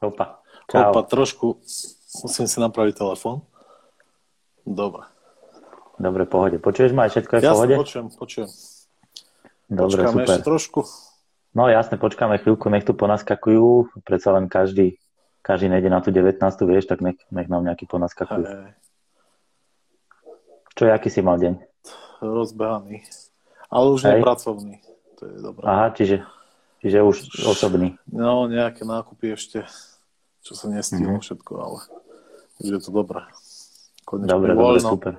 Opa. Čau. Opa, trošku musím si napraviť telefón. Dobre. Dobre, pohode. Počuješ ma aj všetko je v Jasne, pohode? počujem, počujem. Dobre, Počkáme super. ešte trošku. No jasne, počkáme chvíľku, nech tu ponaskakujú. Predsa len každý, každý nejde na tú 19, vieš, tak nech, nech nám nejaký ponaskakujú. Hej, Čo, aký si mal deň? rozbehaný. Ale už Hej. pracovný. To je dobré. Aha, čiže, čiže už osobný. No, nejaké nákupy ešte, čo sa nestihlo Mhm. všetko, ale už je to dobré. Konečne Dobre, dobre, voľno, super.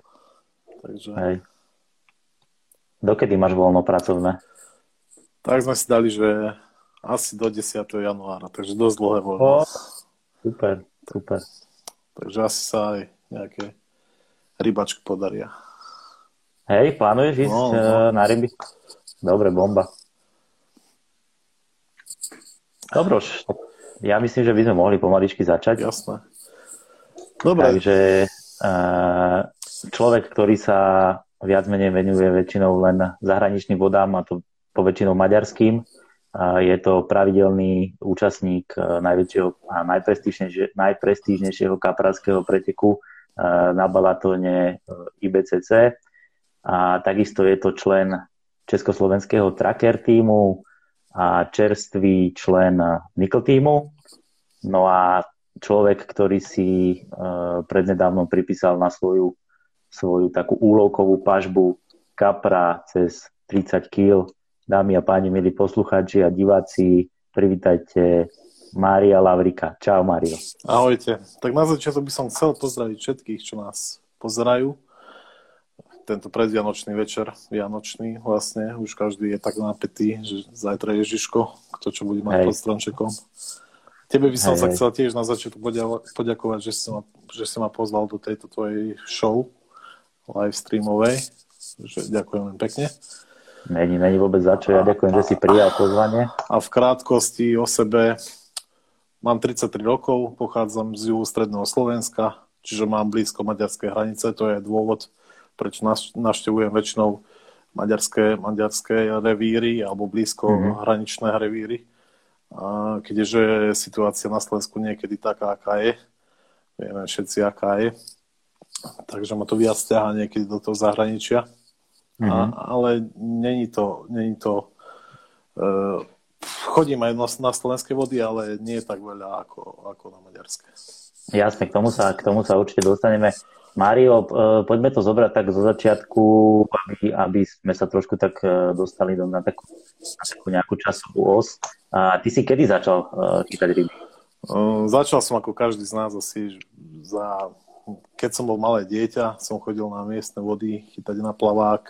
takže... Hej. Dokedy máš voľno pracovné? Tak sme si dali, že asi do 10. januára, takže dosť dlhé voľno. O. Super, super. Takže asi sa aj nejaké rybačky podaria. Hej, plánuješ ísť No, no. eh, na ryby? Dobre, bomba. Dobroš, ja myslím, že by sme mohli pomaličky začať. Jasné. Dobre, Takže eh, človek, ktorý sa viac menej venuje väčšinou len zahraničným vodám, a to poväčšinou maďarským, a je to pravidelný účastník eh, najväčšieho a najprestížnejšie- najprestížnejšieho kapralského preteku eh, na Balatóne eh, IBCC. A takisto je to člen československého tracker týmu a čerstvý člen Nickel týmu. No a človek, ktorý si uh, prednedávnom pripísal na svoju, svoju takú úlovkovú pažbu kapra cez 30 kg. Dámy a páni, milí poslucháči a diváci, privítajte Mária Lavrika. Čau, Mário. ahojte. Tak na začiatok by som chcel pozdraviť všetkých, čo nás pozerajú. Tento predvianočný večer, vianočný vlastne, už každý je tak napätý, že zajtra je Ježiško, kto čo bude mať Hej. pod stromčekom. Tebe by som Hej, sa hej. chcel tiež na začiatku poďa- poďakovať, že si, ma, že si ma pozval do tejto tvojej show live streamovej. Že ďakujem veľmi pekne. Není, není vôbec za čo. Ja ďakujem, že si prijal pozvanie. A v krátkosti o sebe mám 33 rokov, pochádzam z juhu stredného Slovenska, čiže mám blízko maďarskej hranice, to je dôvod, prečo navštevujem väčšinou maďarské, maďarské revíry alebo blízko Mhm. mm-hmm. hraničné revíry. Keďže situácia na Slovensku niekedy taká, aká je, vieme všetci, aká je, takže ma to viac ťaha niekedy do toho zahraničia. Mhm. A, ale není to, není to uh, chodím aj na, na slovenské vody, ale nie je tak veľa ako, ako na maďarské. Jasne, k tomu sa, k tomu sa určite dostaneme. Mário, eh, poďme to zobrať tak zo začiatku, aby, aby sme sa trošku tak eh, dostali do, na, takú, na takú nejakú časovú os. A ty si kedy začal eh, chytať ryby? Začal som ako každý z nás asi za... Keď som bol malé dieťa, som chodil na miestne vody chytať na plavák,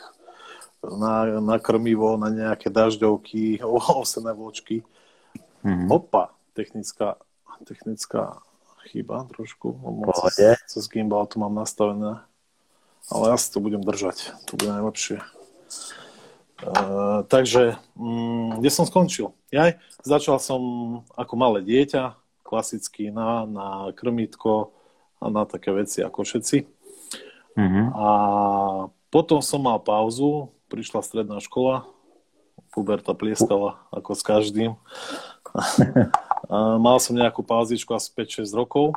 na, na krmivo, na nejaké dažďovky, ovsené vločky. Mhm. Opa, technická, technická chyba trošku. lebo. Cez, cez gimbal to mám nastavené. Ale ja si to budem držať. To bude najlepšie. Uh, takže, um, kde som skončil? Ja začal som ako malé dieťa, klasicky na, na krmítko a na také veci ako všetci. Mhm. A potom som mal pauzu, prišla stredná škola, puberta plieskala ako s každým. Mal som nejakú pauzičku asi 5-6 rokov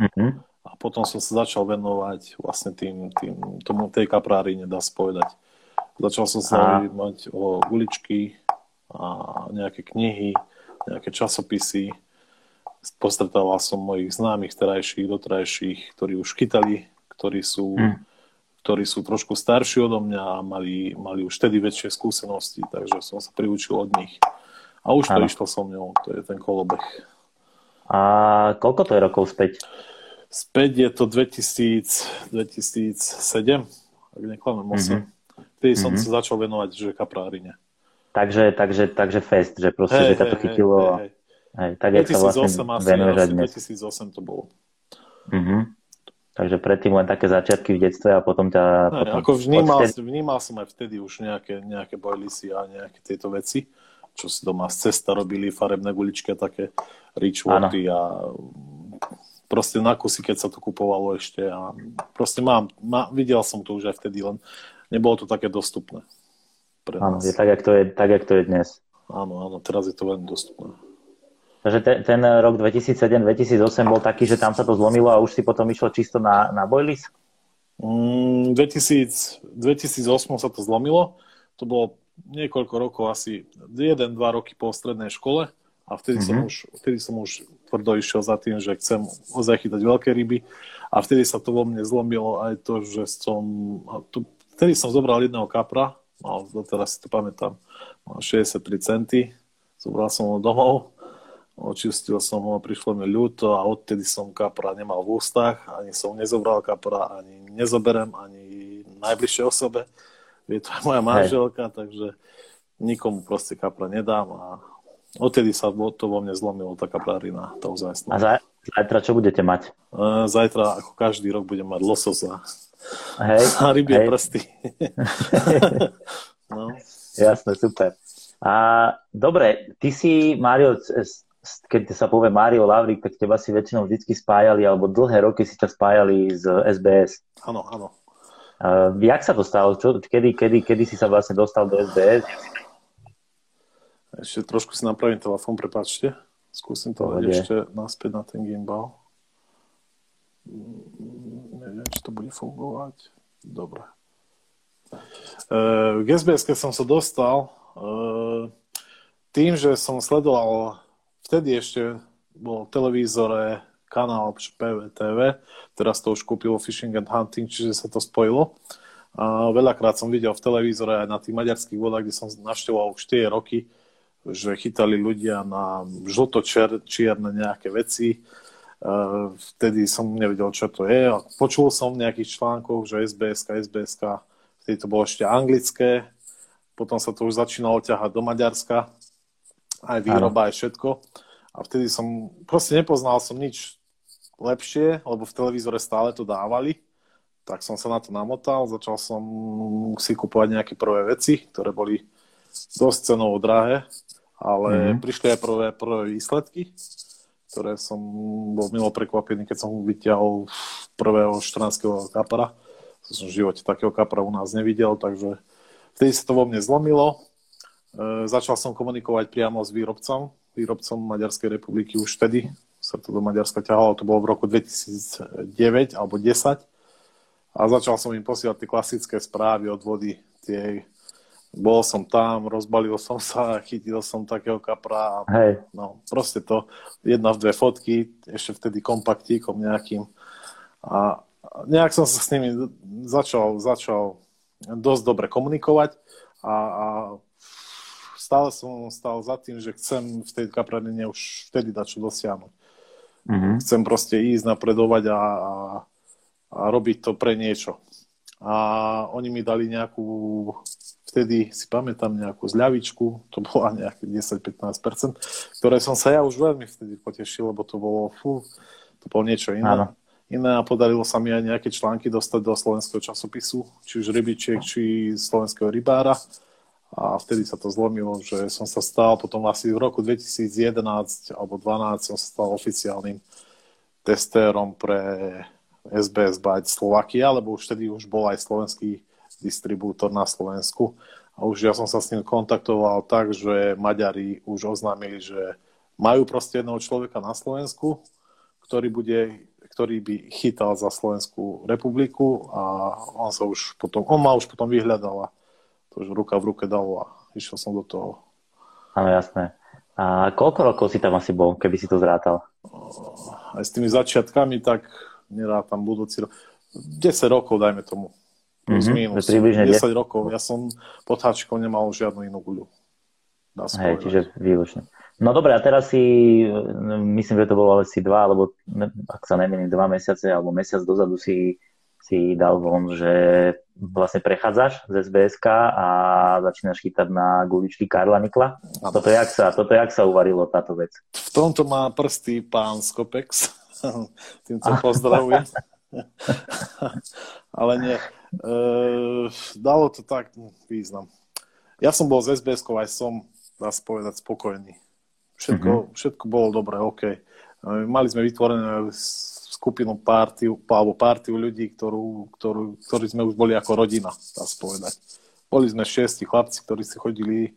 Mhm. a potom som sa začal venovať vlastne tým, tým tomu, tej kaprárine, dá sa povedať. Začal som sa zaujímať o uličky a nejaké knihy, nejaké časopisy. Postretával som mojich známych terajších, doterajších, ktorí už chytali, ktorí sú, Mm. ktorí sú trošku starší odo mňa a mali, mali už vtedy väčšie skúsenosti, takže som sa priučil od nich. A už to Áno. išlo so mňou, to je ten kolobeh. A koľko to je rokov späť? Späť je to 2000, 2007, ak neklamem 8. Vtedy som Mhm. sa začal venovať že kaprárine. Takže, takže, takže fest, že proste, že ťa to chytilo. hej, hej. Hej, tak, jak sa 2008 vlastne asi, asi dnes. 2008 to bolo. Mhm. Takže predtým len také začiatky v detstve a potom ťa... Ne, potom ako vnímal, odvtedy- vnímal som aj vtedy už nejaké, nejaké bojlisy a nejaké tieto veci, čo si doma z cesta robili, farebné guličky a také richworty a proste na kusy, keď sa to kupovalo ešte a proste mám, má, videl som to už aj vtedy, len nebolo to také dostupné pre Áno, nás. je tak, jak to je, tak, jak to je dnes. Áno, áno, teraz je to veľmi dostupné. Takže ten, ten rok 2007-2008 bol taký, že tam sa to zlomilo a už si potom išlo čisto na, na bojlis? Mm, 2000, 2008 sa to zlomilo. To bolo niekoľko rokov, asi 1-2 roky po strednej škole a vtedy, mm-hmm. som mhm. už, vtedy som už tvrdo išiel za tým, že chcem ozaj chytať veľké ryby a vtedy sa to vo mne zlomilo aj to, že som... To, vtedy som zobral jedného kapra, mal, doteraz si to pamätám, mal 63 centy, zobral som ho domov Očistil som ho, prišlo mi ľúto a odtedy som kapra nemal v ústach, ani som nezobral kapra, ani nezoberem, ani najbližšej osobe. Je to moja manželka, Hej. takže nikomu proste kapra nedám a odtedy sa to vo mne zlomilo, tá kaprárina, tá ozajstná. A zajtra čo budete mať? E, zajtra, ako každý rok, budem mať lososa hej, a rybie hej. prsty. no. Jasné, super. A dobre, ty si, Mario, keď sa povie Mário Lavrik, tak teba si väčšinou vždy spájali, alebo dlhé roky si ťa spájali z SBS. Áno, áno. Uh, jak sa to stalo? Čo, kedy, kedy, kedy si sa vlastne dostal do SBS? Ešte trošku si napravím telefón, prepáčte. Skúsim to ešte naspäť na ten gimbal. Neviem, či to bude fungovať. Dobre. Uh, k SBS, keď som sa dostal, uh, tým, že som sledoval vtedy ešte bol televízore kanál PVTV, teraz to už kúpilo Fishing and Hunting, čiže sa to spojilo. A veľakrát som videl v televízore aj na tých maďarských vodách, kde som navštevoval už tie roky, že chytali ľudia na žlto-čierne nejaké veci. Vtedy som nevedel, čo to je. Počul som v nejakých článkoch, že SBS, SBS, vtedy to bolo ešte anglické, potom sa to už začínalo ťahať do Maďarska aj výroba, ano. aj všetko. A vtedy som, proste nepoznal som nič lepšie, lebo v televízore stále to dávali. Tak som sa na to namotal, začal som si kupovať nejaké prvé veci, ktoré boli dosť cenovo drahé, ale mm-hmm. prišli aj prvé, prvé výsledky, ktoré som bol milo prekvapený, keď som vyťahol prvého 14 kapra. Som v živote takého kapra u nás nevidel, takže vtedy sa to vo mne zlomilo E, začal som komunikovať priamo s výrobcom, výrobcom Maďarskej republiky už vtedy. Sa to do Maďarska ťahalo, to bolo v roku 2009 alebo 10. A začal som im posielať tie klasické správy od vody. Tie, bol som tam, rozbalil som sa, chytil som takého kapra. Hej. No, proste to, jedna v dve fotky, ešte vtedy kompaktíkom nejakým. A nejak som sa s nimi začal, začal dosť dobre komunikovať a, a stále som stal za tým, že chcem v tej kapranine už vtedy dať čo dosiahnuť. Mm-hmm. Chcem proste ísť, napredovať a, a, a robiť to pre niečo. A oni mi dali nejakú, vtedy si pamätám nejakú zľavičku, to bola nejaké 10-15%, ktoré som sa ja už veľmi vtedy potešil, lebo to bolo, fú, to bolo niečo iné. Áno. Iné a podarilo sa mi aj nejaké články dostať do slovenského časopisu, či už rybičiek, či slovenského rybára a vtedy sa to zlomilo, že som sa stal potom asi v roku 2011 alebo 2012 som sa stal oficiálnym testérom pre SBS Byte Slovakia, lebo už vtedy už bol aj slovenský distribútor na Slovensku. A už ja som sa s ním kontaktoval tak, že Maďari už oznámili, že majú proste jedného človeka na Slovensku, ktorý, bude, ktorý by chytal za Slovenskú republiku a on sa už potom, on ma už potom vyhľadal to už ruka v ruke dalo a išiel som do toho. Áno, jasné. A koľko rokov si tam asi bol, keby si to zrátal? Aj s tými začiatkami, tak nerátam budúci rok. 10 rokov, dajme tomu. Plus mm-hmm, minus. 10, 10 rokov. Ja som pod háčikom nemal žiadnu inú guľu. Hej, čiže výlučne. No dobre, a teraz si, myslím, že to bolo asi dva, alebo ak sa nemením, dva mesiace, alebo mesiac dozadu si si dal von, že vlastne prechádzaš z SBSK a začínaš chytať na guličky Karla Nikla. Toto jak, sa, toto jak sa uvarilo táto vec? V tomto má prsty pán Skopex. Týmto pozdravujem. Ale nie. E, dalo to tak význam. Ja som bol z sbs aj som, dá sa povedať, spokojný. Všetko, mm-hmm. všetko bolo dobré, OK. E, mali sme vytvorené skupinu partiu, alebo partiu ľudí, ktorú, ktorú, ktorí sme už boli ako rodina, dá sa povedať. Boli sme šiesti chlapci, ktorí si chodili,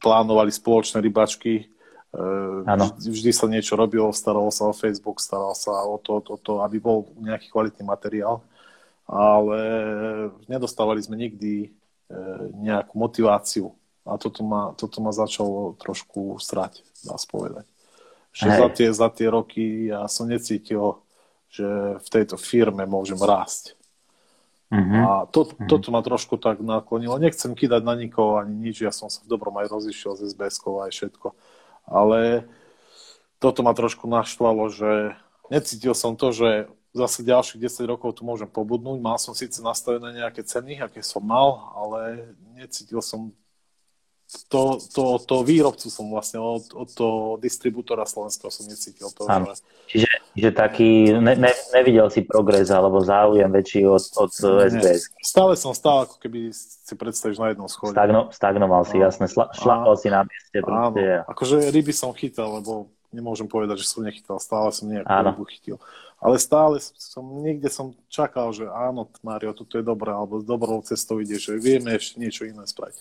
plánovali spoločné rybačky. Vždy, vždy sa niečo robilo, staralo sa o Facebook, staralo sa o to, o to, aby bol nejaký kvalitný materiál, ale nedostávali sme nikdy nejakú motiváciu. A toto ma, toto ma začalo trošku strať, dá sa povedať. Že za tie, za tie roky ja som necítil, že v tejto firme môžem rásť. Uh-huh. A to, uh-huh. toto ma trošku tak naklonilo. Nechcem kýdať na nikoho ani nič, ja som sa v dobrom aj rozišiel z sbs aj všetko. Ale toto ma trošku naštvalo, že necítil som to, že zase ďalších 10 rokov tu môžem pobudnúť. Mal som síce nastavené nejaké ceny, aké som mal, ale necítil som to, to, to výrobcu som vlastne, od, od toho distribútora slovenského som necítil to. Že... Čiže, čiže taký, ne, ne, nevidel si progres alebo záujem väčší od, od SBS? Stále som stále, ako keby si predstavíš na jednom schode. Stagno, stagnoval si, no. jasne, šla, šlapal si na mieste. Áno, akože ryby som chytal, lebo nemôžem povedať, že som nechytal, stále som nejakú rybu chytil. Ale stále som, niekde som čakal, že áno, Mario, toto je dobré, alebo dobrou cestou ide, že vieme ešte niečo iné spraviť.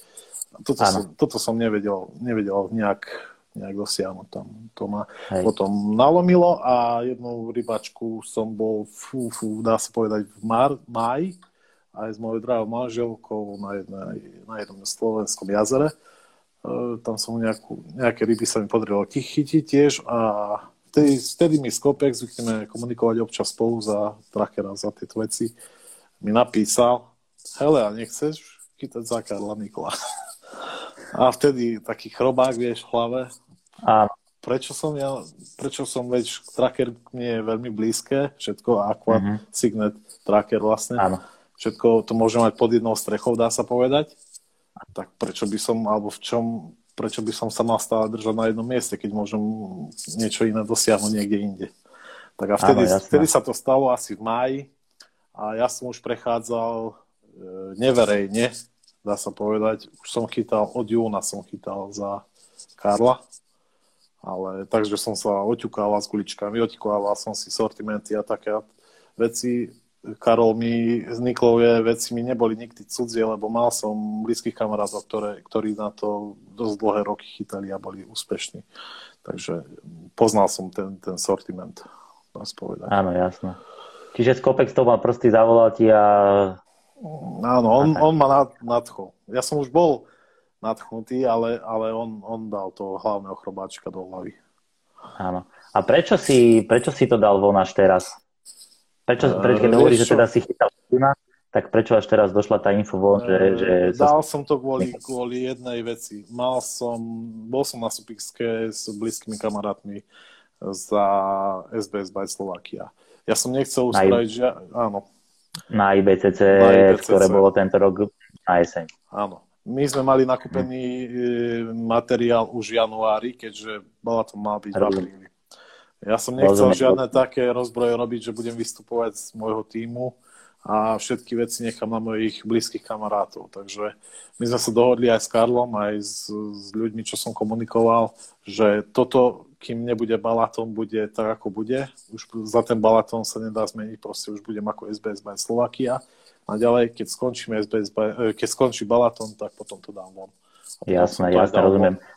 Toto, som, toto som nevedel, nevedel nejak, nejak dosiahnuť tam. To ma Hej. potom nalomilo a jednu rybačku som bol, fú, fú, dá sa povedať, v mar, maj, aj s mojou drahou manželkou na, jednej, na jednom slovenskom jazere. E, tam som nejakú, nejaké ryby sa mi podarilo chytiť tiež a vtedy, vtedy mi Skopek, zvykneme komunikovať občas spolu za trackera, za tieto veci, mi napísal, hele, a nechceš chytať za Karla Nikola? A vtedy taký chrobák, vieš, v hlave. A prečo som ja, prečo som, veď tracker nie je veľmi blízke, všetko Aqua, mm-hmm. Signet, tracker vlastne. Áno. Všetko to môže mať pod jednou strechou, dá sa povedať. Tak prečo by som, alebo v čom, prečo by som sa mal stále držať na jednom mieste, keď môžem niečo iné dosiahnuť niekde inde. Tak a vtedy, Áno, vtedy sa to stalo asi v máji a ja som už prechádzal e, neverejne dá sa povedať. Už som chytal, od júna som chytal za Karla, ale takže som sa oťukával s guličkami, oťukával som si sortimenty a také veci. Karol mi z Niklovie veci mi neboli nikdy cudzie, lebo mal som blízkych kamarátov, ktoré, ktorí na to dosť dlhé roky chytali a boli úspešní. Takže poznal som ten, ten sortiment, dá povedať. Áno, jasné. Čiže Skopek to mal prsty, zavolal ti a Áno, on, on ma nadchol. Ja som už bol nadchnutý, ale, ale on, on dal toho hlavného chrobáčika do hlavy. Áno. A prečo si, prečo si to dal von až teraz? Prečo, uh, prečo keď hovoríš, že teda si chytal tak prečo až teraz došla tá info von, že... že Dal som to kvôli, kvôli jednej veci. Mal som, bol som na Supické s blízkymi kamarátmi za SBS by Slovakia. Ja som nechcel uspraviť, že... Áno, na IBCC, na IBCC, ktoré bolo tento rok na jeseň. Áno. My sme mali nakúpený hm. materiál už v januári, keďže bola to mal byť apríli. Ja som nechcel Rozumiem. žiadne také rozbroje robiť, že budem vystupovať z môjho týmu a všetky veci nechám na mojich blízkych kamarátov. Takže my sme sa dohodli aj s Karlom, aj s, s ľuďmi, čo som komunikoval, že toto kým nebude Balaton, bude tak, ako bude. Už za ten Balaton sa nedá zmeniť, proste už budem ako SBS by Slovakia. A ďalej, keď skončíme SBS by, eh, keď skončí Balaton, tak potom to dám von. Jasné, jasné, rozumiem. Von.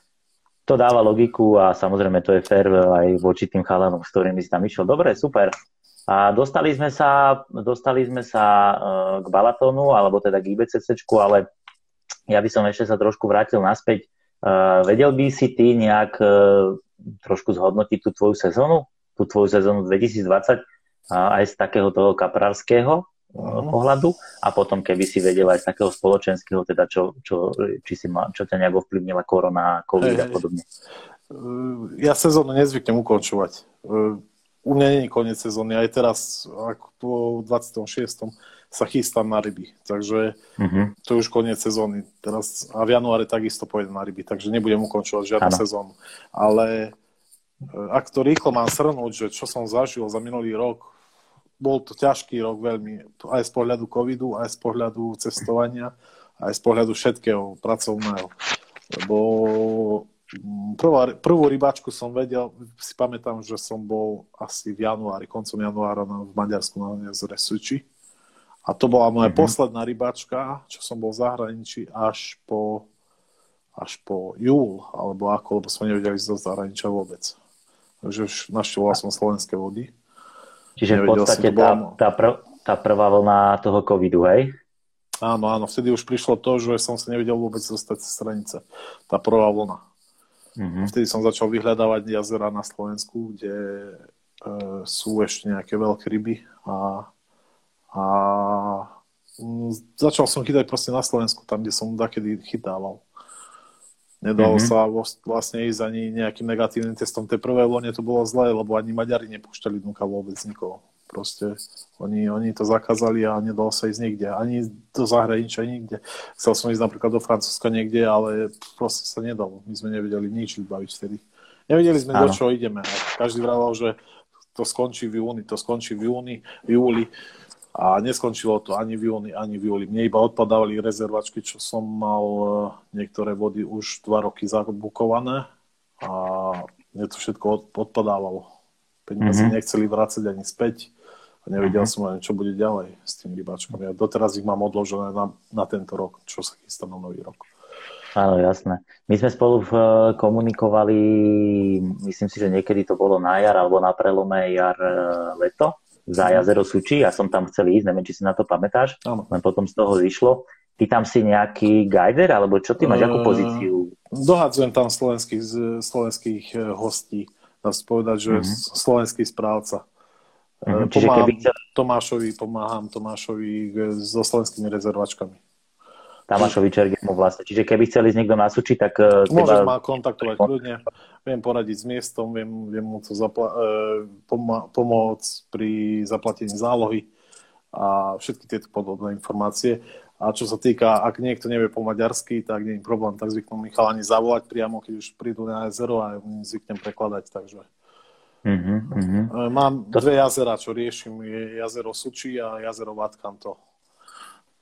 To dáva logiku a samozrejme to je fér aj voči tým chalanom, s ktorými si tam išiel. Dobre, super. A dostali sme sa, dostali sme sa uh, k Balatonu, alebo teda k IBCC, ale ja by som ešte sa trošku vrátil naspäť. Uh, vedel by si ty nejak trošku zhodnotiť tú tvoju sezónu, tú tvoju sezónu 2020 aj z takého toho kaprárskeho uh-huh. pohľadu a potom keby si vedel aj z takého spoločenského, teda čo, čo, či si ma, čo ťa nejak ovplyvnila korona, covid hey, a podobne. Ja sezónu nezvyknem ukončovať. U mňa nie je koniec sezóny. Aj teraz, ako po 26 sa chystám na ryby. Takže uh-huh. to je už koniec sezóny. Teraz, a v januári takisto pôjdem na ryby, takže nebudem ukončovať žiadnu ano. sezónu. Ale e, ak to rýchlo mám srnúť, že čo som zažil za minulý rok, bol to ťažký rok veľmi, aj z pohľadu covidu, aj z pohľadu cestovania, aj z pohľadu všetkého pracovného. Lebo mm, prvá, prvú rybačku som vedel, si pamätám, že som bol asi v januári, koncom januára v Maďarsku na jezere Suči a to bola moja mm-hmm. posledná rybačka, čo som bol v zahraničí až po, až po júl, alebo ako, lebo sme nevedeli ísť do zahraničia vôbec. Takže už naštevoval som slovenské vody. Čiže v podstate tá, tá, prv, tá prvá vlna toho covidu, hej? Áno, áno, vtedy už prišlo to, že som sa nevedel vôbec dostať z stranice. Tá prvá vlna. Mm-hmm. Vtedy som začal vyhľadávať jazera na Slovensku, kde e, sú ešte nejaké veľké ryby a, a m, začal som chytať proste na Slovensku, tam, kde som takedy chytával. Nedalo mm-hmm. sa vlastne ísť ani nejakým negatívnym testom. Tej prvé vlne to bolo zlé, lebo ani Maďari nepúšťali dnuka vôbec nikoho. Proste oni, oni to zakázali a nedalo sa ísť nikde. Ani do zahraničia, nikde. Chcel som ísť napríklad do Francúzska niekde, ale proste sa nedalo. My sme nevedeli nič vybaviť vtedy. Nevedeli sme, Áno. do čo ideme. Každý vravel, že to skončí v júni, to skončí v júni, v júli. A neskončilo to ani v júni, ani v júli. Mne iba odpadávali rezervačky, čo som mal e, niektoré vody už dva roky zabukované a mne to všetko odpadávalo. Peniaze mm-hmm. nechceli vrácať ani späť a nevedel mm-hmm. som ani, čo bude ďalej s tým rybáčkom. Ja doteraz ich mám odložené na, na tento rok, čo sa chystá na nový rok. Áno, jasné. My sme spolu e, komunikovali, myslím si, že niekedy to bolo na jar alebo na prelome jar-leto za jazero Suči. Ja som tam chcel ísť, neviem, či si na to pamätáš, Áno. len potom z toho zišlo. Ty tam si nejaký guider, alebo čo ty máš, akú pozíciu? Dohadzujem tam slovenských, slovenských e, hostí. Dá sa povedať, že mm-hmm. slovenský správca. Mm-hmm. Pomáham keby. Tomášovi, pomáham Tomášovi so slovenskými rezervačkami. Tamášovi Čergemu vlastne. Čiže keby chceli ísť niekto na Suči, tak... Môžeš teba... ma kontaktovať kľudne, viem poradiť s miestom, viem, viem mu to zapla- e, pom- pomôcť pri zaplatení zálohy a všetky tieto podobné informácie. A čo sa týka, ak niekto nevie po maďarsky, tak nie je problém, tak zvyknú mi chalani zavolať priamo, keď už prídu na jazero a zvyknem prekladať, takže... Mm-hmm. Mám dve jazera, čo riešim. Je jazero Suči a jazero Vatkanto.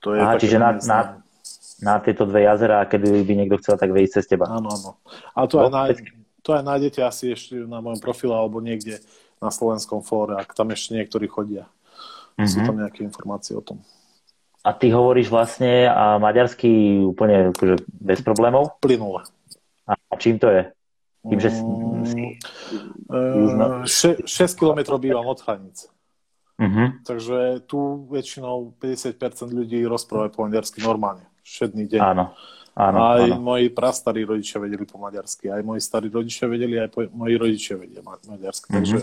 To je Aha, čiže na, na, na tieto dve jazera a kedy by niekto chcel, tak vejsť cez teba. Áno, áno. A to, no, aj, náj, to aj nájdete asi ešte na mojom profile alebo niekde na slovenskom fóre, ak tam ešte niektorí chodia. Mm-hmm. Sú tam nejaké informácie o tom. A ty hovoríš vlastne a maďarsky úplne akože bez problémov? Plynule. A čím to je? Tým, že si... Mm, 6 km bývam od hranice. Uh-huh. Takže tu väčšinou 50% ľudí rozpráva po maďarsky normálne všedný deň. Áno. Áno, aj áno. moji prastarí rodičia vedeli po maďarsky, aj moji starí rodičia vedeli, aj po, moji rodičia vedia ma- maďarsky, mm-hmm. takže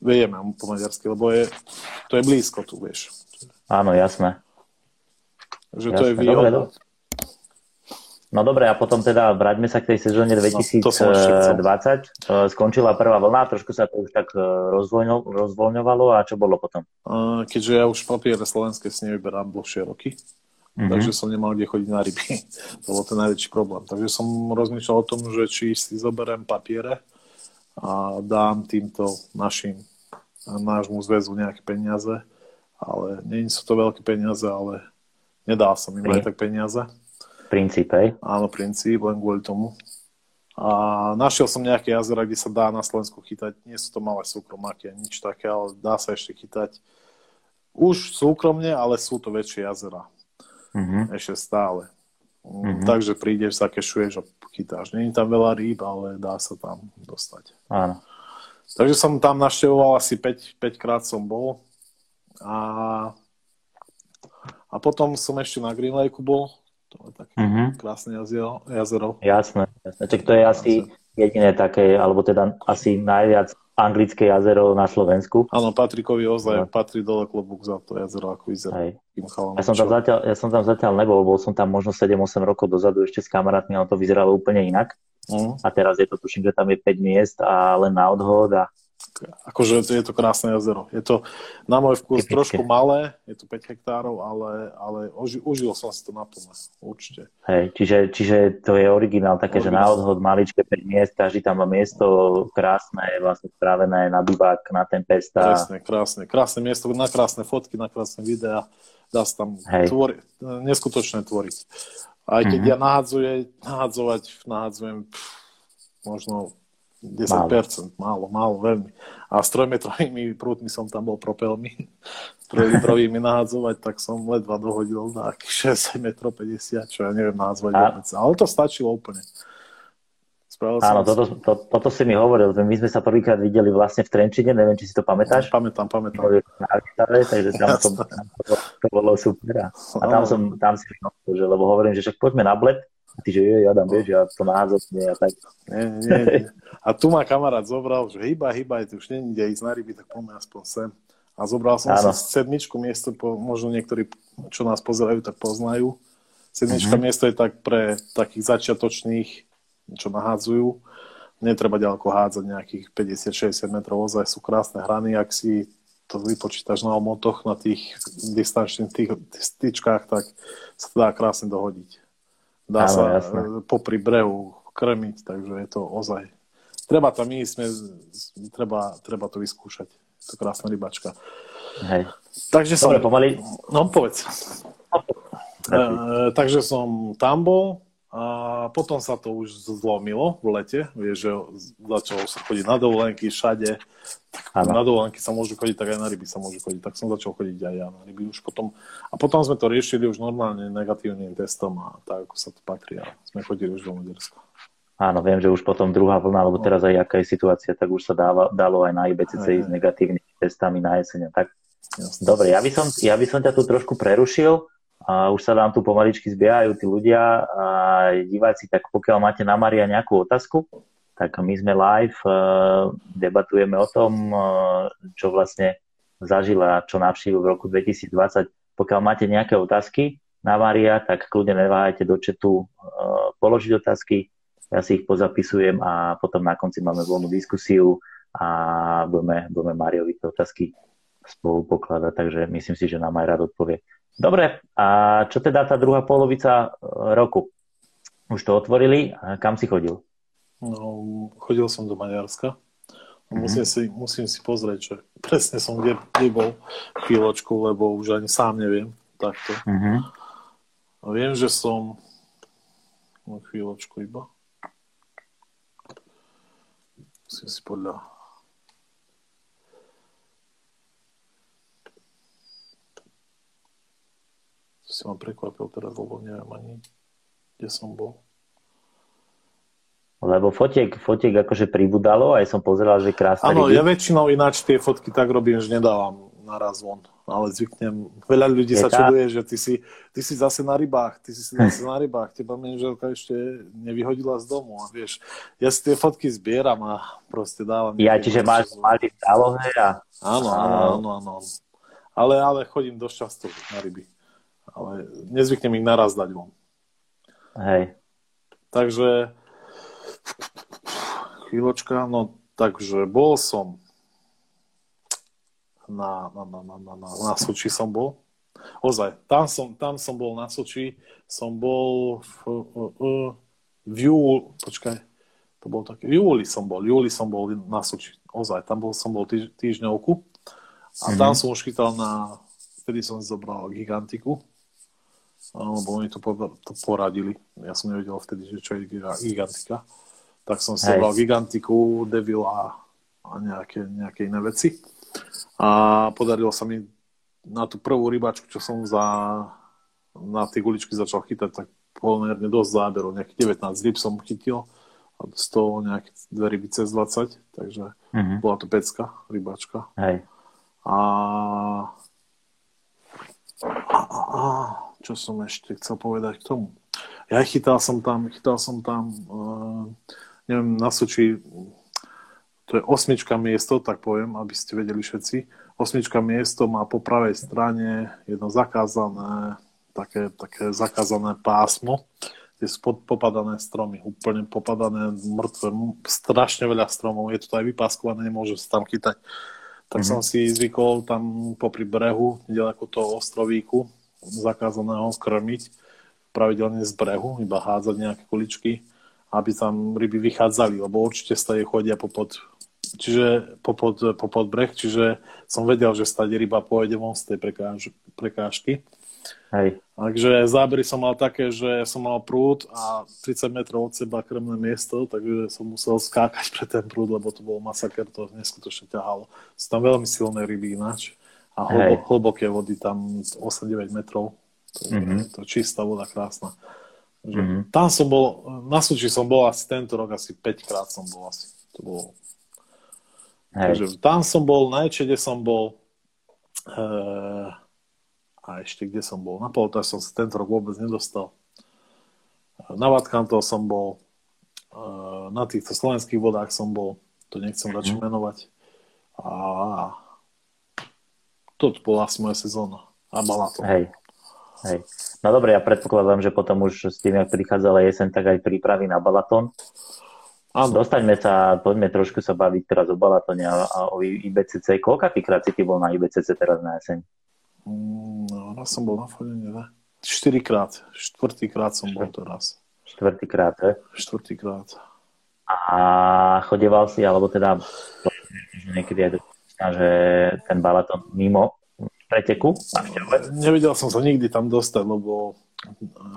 vieme po maďarsky, lebo je, to je blízko tu, vieš. Áno, jasné. Takže jasné. to je výhoda. Dobre, dobre. No dobre, a potom teda vráťme sa k tej sezóne 2020. No, Skončila prvá vlna, trošku sa to už tak e, rozvoľňovalo a čo bolo potom? Keďže ja už papiere slovenské si nevyberám dlhšie roky, Mm-hmm. Takže som nemal kde chodiť na ryby. to bol ten najväčší problém. Takže som rozmýšľal o tom, že či si zoberiem papiere a dám týmto našim nášmu zväzu nejaké peniaze, ale nie sú to veľké peniaze, ale nedá som im aj tak peniaze. Princíp, hej? Áno, princíp, len kvôli tomu. A našiel som nejaké jazera, kde sa dá na Slovensku chytať. Nie sú to malé súkromáky, nič také, ale dá sa ešte chytať. Už súkromne, ale sú to väčšie jazera mm-hmm. ešte stále. Mm-hmm. Takže prídeš, zakešuješ a chytáš. Není tam veľa rýb, ale dá sa tam dostať. Áno. Takže som tam naštevoval asi 5, 5 krát som bol. A, a potom som ešte na Green Lake bol. To je také mm-hmm. krásne jazero. jazero. Jasné, jasné. Čiže to je asi jediné také, alebo teda asi najviac anglické jazero na Slovensku. Áno, Patrikovi ozaj no. patrí dole klobúk za to jazero, ako vyzerá. Ja som, tam zatiaľ, ja som tam zatiaľ nebol, bol som tam možno 7-8 rokov dozadu ešte s kamarátmi, ale to vyzeralo úplne inak. Uh-huh. A teraz je to, tuším, že tam je 5 miest a len na odhod a Akože je to krásne jazero. Je to na môj vkus Typické. trošku malé, je to 5 hektárov, ale, ale oži, užil som si to naplno, určite. Hej, čiže, čiže to je originál také, originál. že na odhod maličké 5 miest, každý tam má miesto krásne, vlastne spravené na bivák, na ten pesta. Krásne, krásne, krásne miesto, na krásne fotky, na krásne videá, dá sa tam tvori, neskutočné tvoriť. Aj keď mm-hmm. ja nahadzuje, nahadzovať, nahadzujem pff, možno 10%, málo, málo, málo veľmi. A s trojmetrovými prútmi som tam bol propelmi, trojlitrovými nahádzovať, tak som ledva dohodil na 6 metrov 50, čo ja neviem názvať vôbec. Ale to stačilo úplne. Spravil Áno, toto, to, toto si mi hovoril. My sme sa prvýkrát videli vlastne v Trenčine, neviem, či si to pamätáš. Pamätám, pamätám. Na takže tam som, to, to bolo super. A tam som, tam si že, lebo hovorím, že však poďme na bled, a ty, že je, Adam, vieš, ja to nie a tak. Nie, nie, nie. A tu ma kamarát zobral, že hýba, hýba, tu už není ísť na ryby, tak poďme aspoň sem. A zobral som Áno. si sedmičku miesto, po, možno niektorí, čo nás pozerajú, tak poznajú. Sedmička mm-hmm. miesto je tak pre takých začiatočných čo nahádzajú. Netreba ďaleko hádzať nejakých 50-60 metrov, ozaj sú krásne hrany, ak si to vypočítaš na omotoch, na tých distančných tých, tých styčkách, tak sa to dá krásne dohodiť. Dá Áno, sa jasne. popri brehu krmiť, takže je to ozaj. Treba tam ísť, sme, treba, treba to vyskúšať. Je to krásna rybačka. Hej. Takže Dobre, som... pomaly. No, povedz. E, takže som tam bol, a potom sa to už zlomilo v lete, vieš, že začalo sa chodiť na dovolenky všade, tak na dovolenky sa môžu chodiť, tak aj na ryby sa môžu chodiť, tak som začal chodiť aj ja na ryby už potom. A potom sme to riešili už normálne negatívnym testom a tak, ako sa to patrí a sme chodili už do Maďarska. Áno, viem, že už potom druhá vlna, lebo no. teraz aj aká je situácia, tak už sa dáva, dalo aj na IBCC s negatívnymi testami na jeseň. Tak. Jasne. Dobre, ja by, som, ja by som ťa tu trošku prerušil a už sa nám tu pomaličky zbiehajú tí ľudia a diváci, tak pokiaľ máte na Maria nejakú otázku, tak my sme live, uh, debatujeme o tom, uh, čo vlastne zažila, čo navštívil v roku 2020. Pokiaľ máte nejaké otázky na Maria, tak kľudne neváhajte do četu uh, položiť otázky, ja si ich pozapisujem a potom na konci máme voľnú diskusiu a budeme, budeme Mariovi tie otázky spolu pokladať, takže myslím si, že nám aj rád odpovie. Dobre, a čo teda tá druhá polovica e, roku? Už to otvorili, a kam si chodil? No, chodil som do Maďarska. Mm-hmm. Musím, si, musím si pozrieť, že presne som kde, kde bol chvíľočku, lebo už ani sám neviem takto. Mm-hmm. A viem, že som no, chvíľočku iba. Musím si podľa si ma prekvapil teraz, lebo neviem ani, kde som bol. Lebo fotiek, fotiek akože pribudalo, aj som pozeral, že krásne Áno, ja väčšinou ináč tie fotky tak robím, že nedávam naraz von, ale zvyknem. Veľa ľudí je sa tá... čuduje, že ty si, ty si zase na rybách, ty si zase na rybách, teba manželka ešte nevyhodila z domu a vieš, ja si tie fotky zbieram a proste dávam. Ja, čiže máš, máš zálohe a... Áno, áno, áno, áno. Ale, ale chodím dosť často na ryby ale nezvyknem ich naraz dať von. Hej. Takže chvíľočka, no takže bol som na, na, na, na, na, na, na Soči som bol. Ozaj, tam som, tam som bol na Soči, som bol v, v júli, počkaj, to bol také, v júli som bol, júli som bol na Soči, ozaj, tam bol, som bol týž, týždňovku a mm-hmm. tam som už chytal na, vtedy som zobral gigantiku, lebo oni to, to poradili. Ja som nevedel vtedy, že čo je gigantika. Tak som si zobral gigantiku, devil a, a nejaké, nejaké iné veci. A podarilo sa mi na tú prvú rybačku, čo som za, na tie guličky začal chytať, tak pomerne dosť záberov. Nejakých 19 ryb som chytil a z toho nejaké dve ryby cez 20, takže mm-hmm. bola to pecka, rybačka. Hej. A, a, a, a čo som ešte chcel povedať k tomu? Ja chytal som tam, chytal som tam, uh, neviem, na Soči, to je osmička miesto, tak poviem, aby ste vedeli všetci. Osmička miesto má po pravej strane jedno zakázané, také, také zakázané pásmo, kde sú pod, popadané stromy, úplne popadané, mŕtve, strašne veľa stromov, je to aj vypáskované, nemôže sa tam chytať. Tak mm-hmm. som si zvykol tam popri brehu, nedaleko toho ostrovíku, zakázaného krmiť pravidelne z brehu, iba hádzať nejaké kuličky, aby tam ryby vychádzali, lebo určite stade chodia popod, čiže popod, popod breh, čiže som vedel, že stade ryba pôjde von z tej prekáž, prekážky. Hej. Takže zábery som mal také, že som mal prúd a 30 metrov od seba krmné miesto, takže som musel skákať pre ten prúd, lebo to bol masaker, to neskutočne ťahalo. Sú tam veľmi silné ryby ináč a hlbo, hlboké vody, tam 8-9 metrov. To je mm-hmm. to čistá voda, krásna. Takže mm-hmm. Tam som bol, na Suči som bol asi tento rok, asi 5 krát som bol asi. To bolo... Hej. Takže tam som bol, na Ečede som bol, e, a ešte kde som bol. Na Poltáž som sa tento rok vôbec nedostal. Na Vatkanto som bol. Na týchto slovenských vodách som bol. To nechcem radšej mm-hmm. menovať. A to bola asi moja sezóna. A to. Hej. Hej. No dobre, ja predpokladám, že potom už s tým, ak prichádzala jesen, tak aj prípravy na Balaton. Áno. Dostaňme sa, poďme trošku sa baviť teraz o Balatone a, a o IBCC. Koľkatýkrát si ty bol na IBCC teraz na jeseň? Mm, no, raz som bol na Fodene, ne? Štyrikrát. Štvrtýkrát som bol to raz. Štvrtýkrát, he? Štvrtýkrát. A chodeval si, alebo teda niekedy aj to že ten balaton mimo preteku? Nevedel som sa nikdy tam dostať, lebo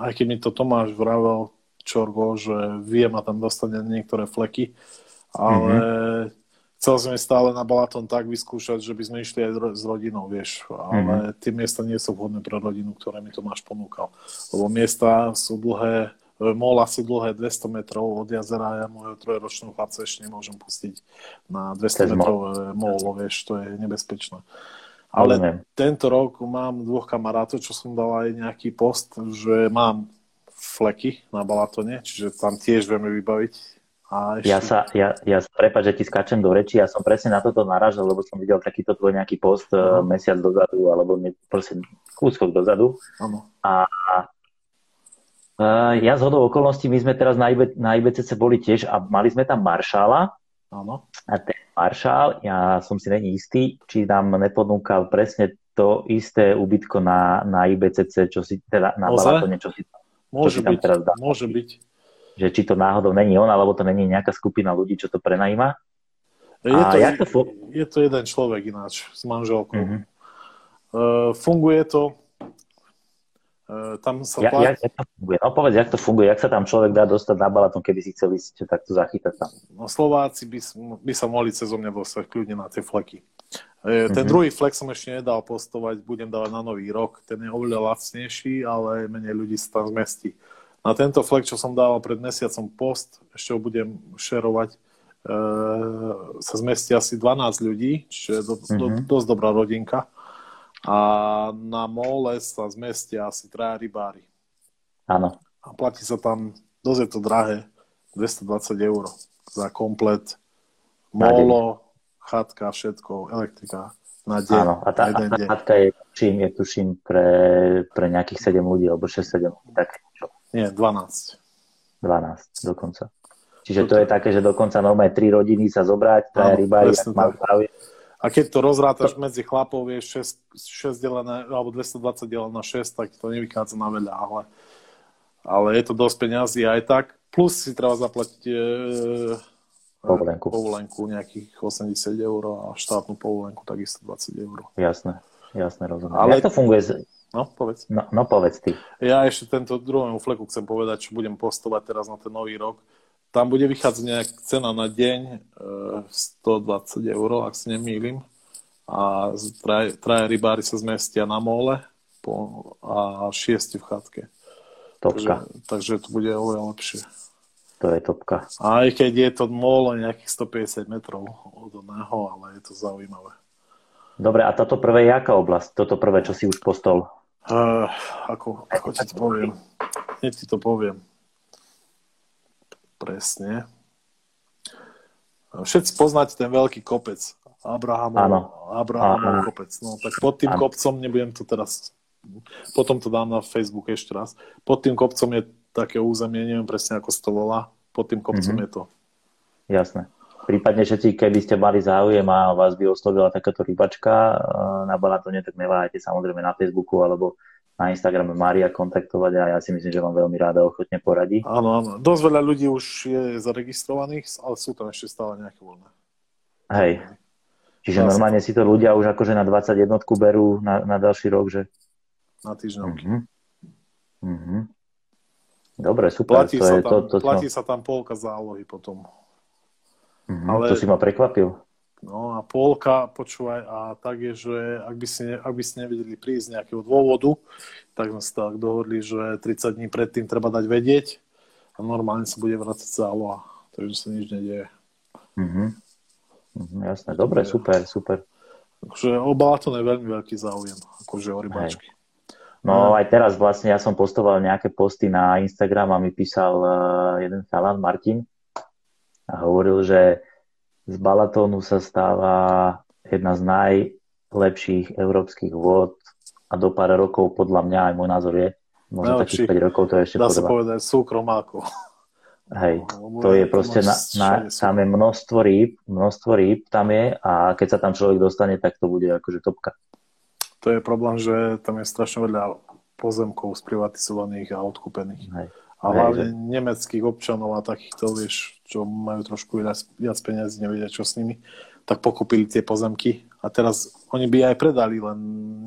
aj keď mi to Tomáš vravel Čorgo, že vie ma tam dostať na niektoré fleky, ale mm-hmm chcel som stále na Balaton tak vyskúšať, že by sme išli aj s rodinou, vieš, ale mm-hmm. tie miesta nie sú vhodné pre rodinu, ktoré mi Tomáš ponúkal. Lebo miesta sú dlhé, mola sú dlhé 200 metrov od jazera ja moju trojročnú chlapca ešte nemôžem pustiť na 200 metrov molo, vieš, to je nebezpečné. Ale mm-hmm. tento rok mám dvoch kamarátov, čo som dal aj nejaký post, že mám fleky na Balatone, čiže tam tiež vieme vybaviť a ešte... Ja sa, ja, ja prepáč, že ti skáčem do reči, ja som presne na toto naražal, lebo som videl takýto tvoj nejaký post uh, mesiac dozadu, alebo ne, proste kúskok dozadu. Ano. A, a ja z hodou okolností, my sme teraz na, IB, na IBCC boli tiež a mali sme tam maršála. Áno. A ten maršál, ja som si není istý, či nám neponúkal presne to isté ubytko na, na IBCC, čo si teda na Balatone, čo si, môže čo si tam byť, teraz dá. Môže byť že či to náhodou není on, alebo to není nejaká skupina ľudí, čo to prenajíma. Je to, jak to, je to jeden človek ináč s manželkou. Mm-hmm. Uh, funguje to tam sa ja, plat... jak, jak to funguje? No povedz, jak to funguje, jak sa tam človek dá dostať na balaton, keby si chcel ísť takto zachytať tam. No Slováci by, by sa mohli cez mňa dostať kľudne na tie fleky. Uh, ten mm-hmm. druhý flek som ešte nedal postovať, budem dávať na nový rok. Ten je oveľa lacnejší, ale menej ľudí sa tam zmestí. Na tento flex, čo som dával pred mesiacom post, ešte ho budem šerovať, e, sa zmestí asi 12 ľudí, čiže je do, mm-hmm. do, mhm. dosť dobrá rodinka. A na mole sa zmestia asi traja rybári. Áno. A platí sa tam, dosť je to drahé, 220 eur za komplet molo, chatka, všetko, elektrika na deň. Áno, a tá, a tá chatka je, tuším, je tuším pre, pre nejakých 7 ľudí, alebo 6-7 tak nie, 12. 12 dokonca. Čiže to je také, že dokonca normálne tri rodiny sa zobrať, traja rybári, A keď to rozrátaš medzi chlapov, je 6, 6 delené, alebo 220 delené na 6, tak to nevychádza na veľa, ale, ale je to dosť peňazí aj tak. Plus si treba zaplatiť e, povolenku. povolenku nejakých 80 eur a štátnu povolenku takisto 20 eur. Jasné, jasné, rozumiem. Ale Jak to funguje No, povedz. No, no povedz ty. Ja ešte tento druhému fleku chcem povedať, čo budem postovať teraz na ten nový rok. Tam bude vychádzať nejak cena na deň e, 120 eur, ak si nemýlim. A traja, traja rybári sa zmestia na mole po, a šiesti v chatke. Topka. Takže, takže to bude oveľa lepšie. To je topka. Aj keď je to mole nejakých 150 metrov od neho, ale je to zaujímavé. Dobre, a toto prvé je aká oblasť? Toto prvé, čo si už postol? Uh, ako, ako ti to poviem? Hneď ti to poviem. Presne. Všetci poznáte ten veľký kopec. Abrahamov, Abrahamov kopec. No tak pod tým ano. kopcom, nebudem to teraz, potom to dám na Facebook ešte raz. Pod tým kopcom je také územie, neviem presne ako sa to volá. Pod tým kopcom mm-hmm. je to. Jasné. Prípadne všetci, keby ste mali záujem a vás by oslovila takáto rybačka eh, na Balatone, tak neváhajte samozrejme na Facebooku alebo na Instagrame Maria kontaktovať a ja si myslím, že vám veľmi ráda ochotne poradí. Áno, áno. Dosť veľa ľudí už je zaregistrovaných, ale sú tam ešte stále nejaké voľné. Hej. Čiže vlastne. normálne si to ľudia už akože na 21 berú na, na ďalší rok, že? na týždňovky. Mm-hmm. Mm-hmm. Dobre, super. Platí, to sa, je, tam, to, to platí sa tam polka zálohy potom. Mm-hmm. Ale... To si ma prekvapil. No a polka, počúvaj, a tak je, že ak by, si, ak by si nevedeli prísť z nejakého dôvodu, tak sme sa tak dohodli, že 30 dní predtým treba dať vedieť a normálne sa bude vrácať záloha. Takže sa nič nedieje. Mm-hmm. Mm-hmm, jasné, dobre, super, super. Takže o Balatón je veľmi veľký záujem, akože o rybačky. No aj teraz vlastne ja som postoval nejaké posty na Instagram a mi písal uh, jeden chalan, Martin, a hovoril, že z Balatónu sa stáva jedna z najlepších európskych vôd a do pár rokov podľa mňa aj môj názor je, možno takých 5 rokov to je ešte Dá sa povedať súkromákov. Hej, to je proste, na, na, tam je množstvo rýb, množstvo rýb tam je a keď sa tam človek dostane, tak to bude akože topka. To je problém, že tam je strašne veľa pozemkov sprivatizovaných a odkúpených. Hej. A hlavne že... nemeckých občanov a takýchto, vieš, čo majú trošku viac, viac peniazí, nevedia čo s nimi, tak pokúpili tie pozemky a teraz oni by aj predali, len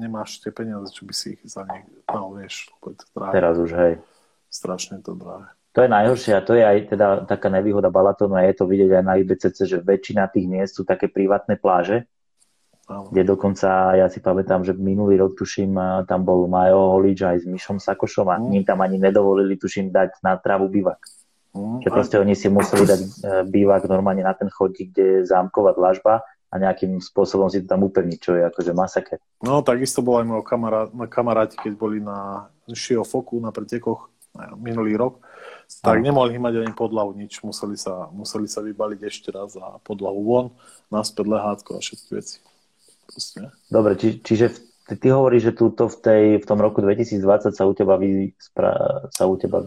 nemáš tie peniaze, čo by si ich za ne dal, vieš. Teraz už, hej. Strašne to drahé. To je najhoršie a to je aj teda taká nevýhoda Balatónu a je to vidieť aj na IBCC, že väčšina tých miest sú také privátne pláže, Áno. kde dokonca, ja si pamätám, že minulý rok, tuším, tam bol Majo Holič aj s Myšom Sakošom a mm. ním tam ani nedovolili, tuším, dať na trávu bývak. Mm. Že proste oni si museli dať e, bývak normálne na ten chodík, kde je zámková dlažba a nejakým spôsobom si to tam upevniť, čo je akože masaker. No, takisto bol aj môj kamarát, kamaráti, keď boli na Šio Foku na pretekoch minulý rok, tak nemohli mať ani podlahu, nič. Museli sa, museli sa vybaliť ešte raz a podlahu von, naspäť lehátko a všetky veci. Proste. Dobre, či, čiže ty, ty hovoríš, že túto v, tej, v tom roku 2020 sa u teba, vy, sa u teba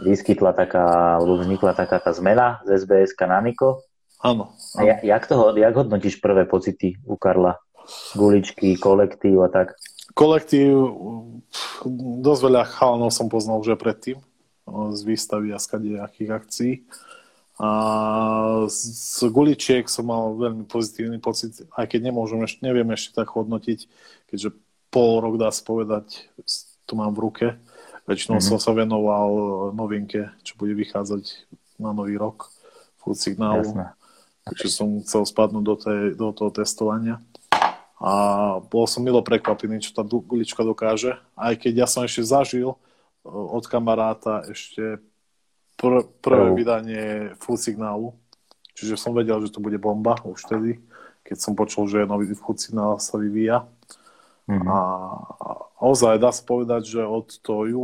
vyskytla taká, alebo vznikla taká tá zmena z SBS na Niko. Áno. A ja, jak, toho, jak hodnotíš prvé pocity u Karla? Guličky, kolektív a tak? Kolektív, dosť veľa chalanov som poznal už predtým z výstavy a skadejakých akcií. A z guličiek som mal veľmi pozitívny pocit, aj keď nemôžem ešte, neviem ešte tak hodnotiť, keďže pol rok dá sa povedať, to mám v ruke. Väčšinou mm-hmm. som sa venoval novinke, čo bude vychádzať na nový rok, food signálu. Takže som chcel spadnúť do, tej, do toho testovania. A bol som milo prekvapený, čo tá gulička dokáže. Aj keď ja som ešte zažil od kamaráta ešte pr- prvé oh. vydanie full signálu. Čiže som vedel, že to bude bomba už vtedy, keď som počul, že nový full signál sa vyvíja. Mm-hmm. A, ozaj dá sa povedať, že od ju,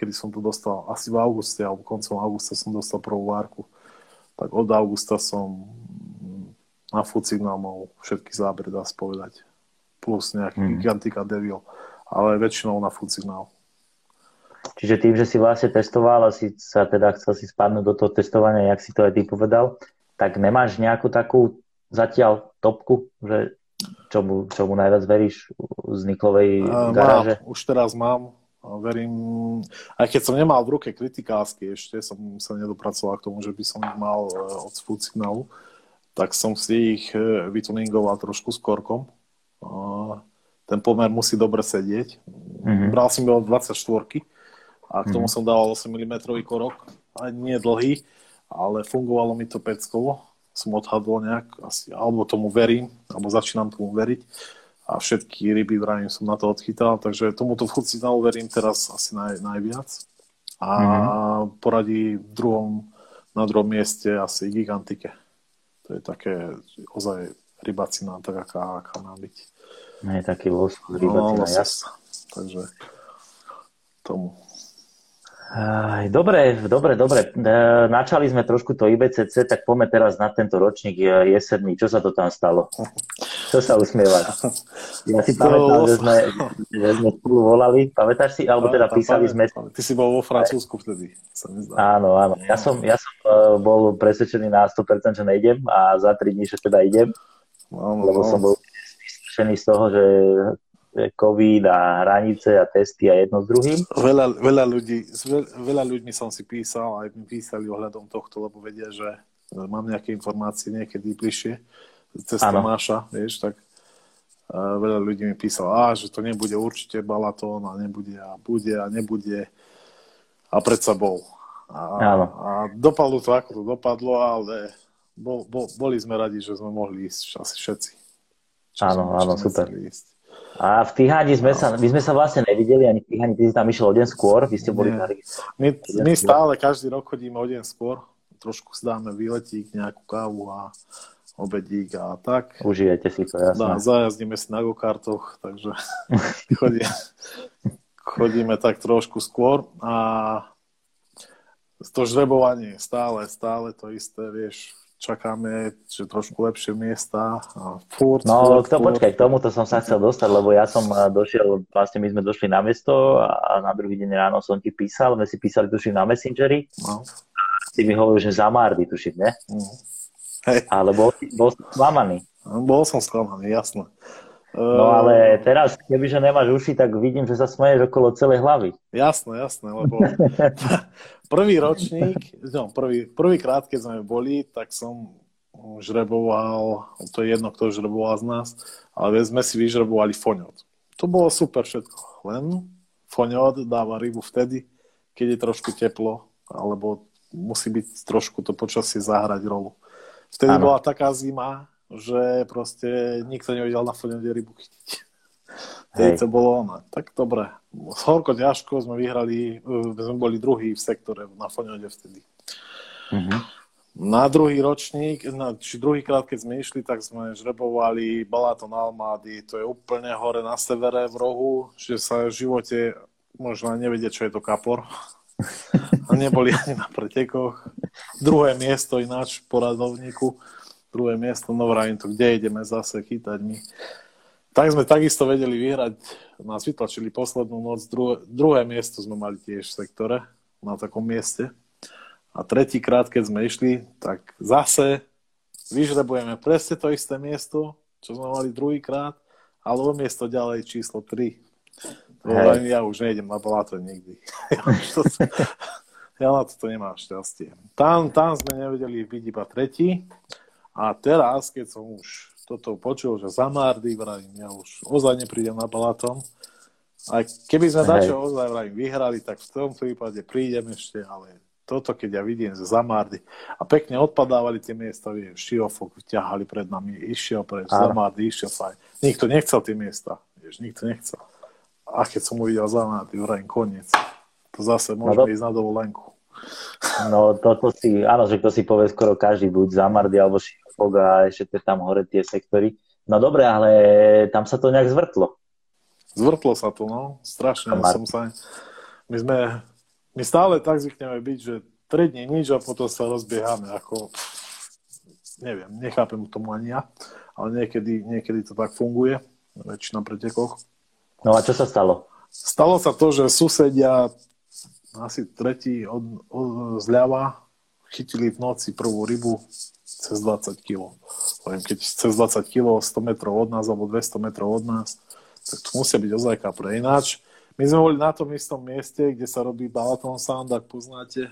kedy som to dostal, asi v auguste alebo koncom augusta som dostal prvú várku, tak od augusta som na food signál mal všetky zábery, dá sa povedať. Plus nejaký mm. Gigantika Devil, ale väčšinou na food signál. Čiže tým, že si vlastne testoval a si sa teda chcel si spadnúť do toho testovania, jak si to aj ty povedal, tak nemáš nejakú takú zatiaľ topku, že čomu, čomu najviac veríš z Niklovej uh, garáže? Mám, už teraz mám. Verím, aj keď som nemal v ruke kritikásky ešte, som sa nedopracoval k tomu, že by som ich mal uh, od food signálu, tak som si ich uh, vytuningoval trošku s korkom. Ten pomer musí dobre sedieť. Mm-hmm. Bral som ho 24 a k tomu mm. som dával 8 mm korok, aj nie dlhý, ale fungovalo mi to peckovo. Som odhadol nejak, asi, alebo tomu verím, alebo začínam tomu veriť a všetky ryby vrajím som na to odchytal, takže tomuto signálu verím teraz asi naj, najviac. A mm-hmm. poradí v druhom, na druhom mieste asi Gigantike. To je také ozaj rybacina, tak aká, aká má byť. Nie, taký los, rybacina, no, jasná. Takže tomu. Dobre, dobre, dobre. E, načali sme trošku to IBCC, tak poďme teraz na tento ročník jesenný. Čo sa to tam stalo? Čo sa usmieva? Ja si pamätám, že sme, že sme spolu volali. Pamätáš si? Alebo teda písali sme... Ty si bol vo Francúzsku vtedy, sa. Áno, áno. Ja som, ja som e, bol presvedčený na 100%, že nejdem a za 3 dní, že teda idem. Áno, lebo som bol vyslyšený z toho, že COVID a hranice a testy a jedno s druhým. Veľa, veľa, ľudí, veľa ľuďmi som si písal, aj mi písali ohľadom tohto, lebo vedia, že mám nejaké informácie niekedy bližšie cez Tomáša, vieš, tak veľa ľudí mi písalo, a, že to nebude určite Balatón a nebude a bude a nebude. A predsa bol. A, a dopadlo to, ako to dopadlo, ale bol, bol, boli sme radi, že sme mohli ísť asi všetci. Áno, áno, super. Ísť. A v Tihani sme sa, my sme sa vlastne nevideli, ani v Tihani, ty si tam išiel o deň skôr, vy ste boli na My, my stále každý rok chodíme o deň skôr, trošku zdáme výletík, nejakú kávu a obedík a tak. Užijete si to, jasné. Dá, zajazdíme si na gokartoch, takže chodíme, chodíme tak trošku skôr a to žrebovanie stále, stále to isté, vieš, čakáme, že trošku lepšie miesta furt, No, furt, to, furt. počkaj, k tomuto som sa chcel dostať, lebo ja som eh, došiel, vlastne my sme došli na mesto a na druhý deň ráno som ti písal, my si písali, tuším, na Messengeri. No. Si mi hovoril, že za Mardy, tuším, ne? Mm. Hej. Ale bol, bol sklamaný. Bol som sklamaný, jasné. No ale teraz, kebyže nemáš uši, tak vidím, že sa smeješ okolo celej hlavy. Jasné, jasné, lebo prvý ročník, no, prvý, prvýkrát, keď sme boli, tak som žreboval, to je jedno, kto žreboval z nás, ale sme si vyžrebovali foňot. To bolo super všetko, len foňot dáva rybu vtedy, keď je trošku teplo, alebo musí byť trošku to počasie zahrať rolu. Vtedy ano. bola taká zima, že proste nikto nevedel na foňode rybu chytiť. Vtedy to bolo ono. Tak dobre. Horko ťažko sme vyhrali, e, sme boli druhý v sektore na foňode vtedy. Uh-huh. Na druhý ročník, na, či druhý krát, keď sme išli, tak sme žrebovali Balaton Almády, to je úplne hore na severe v rohu, že sa v živote možno nevedie, čo je to kapor. A neboli ani na pretekoch. Druhé miesto ináč v poradovníku druhé miesto, no vrajím to, kde ideme zase chytať my. Tak sme takisto vedeli vyhrať, nás vytlačili poslednú noc, druhé, druhé miesto sme mali tiež v sektore, na takom mieste. A tretíkrát, keď sme išli, tak zase vyžrebujeme presne to isté miesto, čo sme mali druhýkrát, ale o miesto ďalej číslo 3. Hey. Ja už nejdem na Balato nikdy. ja, to, ja na toto nemám šťastie. Tam, tam sme nevedeli byť iba tretí, a teraz, keď som už toto počul, že za Mardy, vrajím, ja už ozaj neprídem na Balaton. A keby sme dačo ozaj vrajím vyhrali, tak v tom prípade prídem ešte, ale toto, keď ja vidím, že za Mardy a pekne odpadávali tie miesta, vieš, Šiofok ťahali pred nami, išiel pre za Mardy, išiel fajn. Nikto nechcel tie miesta, vieš, nikto nechcel. A keď som uvidel za Mardy, vrajím, koniec. To zase môžeme no, ísť na dovolenku. No toto si, áno, že to si povie skoro každý, buď za Mardy alebo Šiofok skok a ešte tam hore tie sektory. No dobre, ale tam sa to nejak zvrtlo. Zvrtlo sa to, no. Strašne. Som sa... My sme... My stále tak zvykneme byť, že 3 dní nič a potom sa rozbiehame ako... Neviem, nechápem tomu ani ja, ale niekedy, niekedy to tak funguje, väčšina pretekoch. No a čo sa stalo? Stalo sa to, že susedia asi tretí od, od, zľava chytili v noci prvú rybu cez 20 kg. Len keď cez 20 kg 100 metrov od nás alebo 200 metrov od nás, tak to musia byť ozaj kapre. Ináč, my sme boli na tom istom mieste, kde sa robí Balaton Sound, ak poznáte,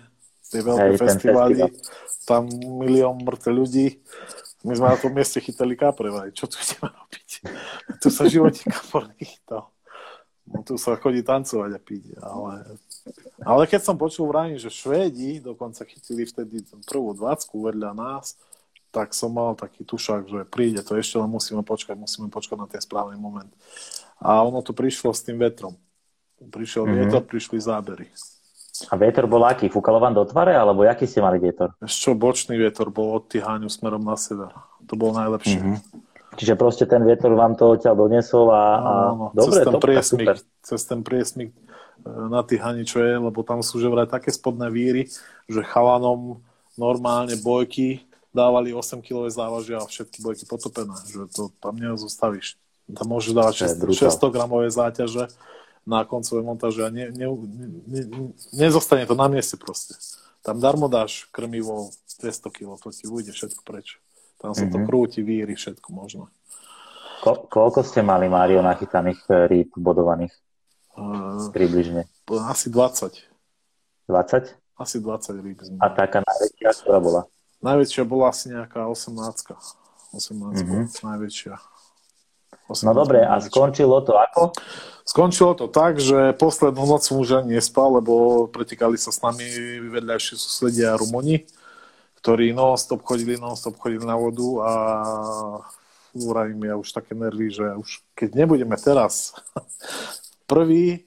tie veľké Hej, festivály, tam milión mŕtve ľudí. My sme na tom mieste chytali kapre, aj čo tu ideme robiť? Tu sa živote kapor nechytal. No tu sa chodí tancovať a piť, ale ale keď som počul vrajím, že Švédi dokonca chytili vtedy prvú dvacku vedľa nás, tak som mal taký tušák, že príde to ešte, len musíme počkať, musíme počkať na ten správny moment. A ono to prišlo s tým vetrom. Prišiel mm-hmm. vietor, prišli zábery. A vietor bol aký? Fúkalo vám do tvare, alebo aký ste mali vietor? Ešte bočný vietor bol od Tiháňu smerom na sever. To bolo najlepšie. Mm-hmm. Čiže proste ten vietor vám to odtiaľ donesol a, a... No, no, dobre, cez ten, priesmik, cez ten priesmik na Tihani, čo je, lebo tam sú že vraj také spodné víry, že chalanom normálne bojky dávali 8 kg závažia a všetky bojky potopené, že to tam nezostavíš. Tam môžeš dávať 600, 600 gramové záťaže na koncové montáže a ne, ne, ne, nezostane to na mieste proste. Tam darmo dáš krmivo 200 kg, to ti ujde všetko preč. Tam sa mm-hmm. to mhm. krúti, víry, všetko možno. Ko- koľko ste mali, Mário, nachytaných eh, rýb bodovaných? Uh, Približne. Asi 20. 20? Asi 20 rýb. A taká najväčšia, ktorá bola? Najväčšia bola asi nejaká 18. 18 mm-hmm. najväčšia. No dobre, a skončilo to ako? Skončilo to tak, že poslednú noc som už ani nespal, lebo pretekali sa s nami vedľajšie susedia Rumuni, ktorí non-stop chodili, non-stop chodili na vodu a vravím ja už také nervy, že už keď nebudeme teraz prvý,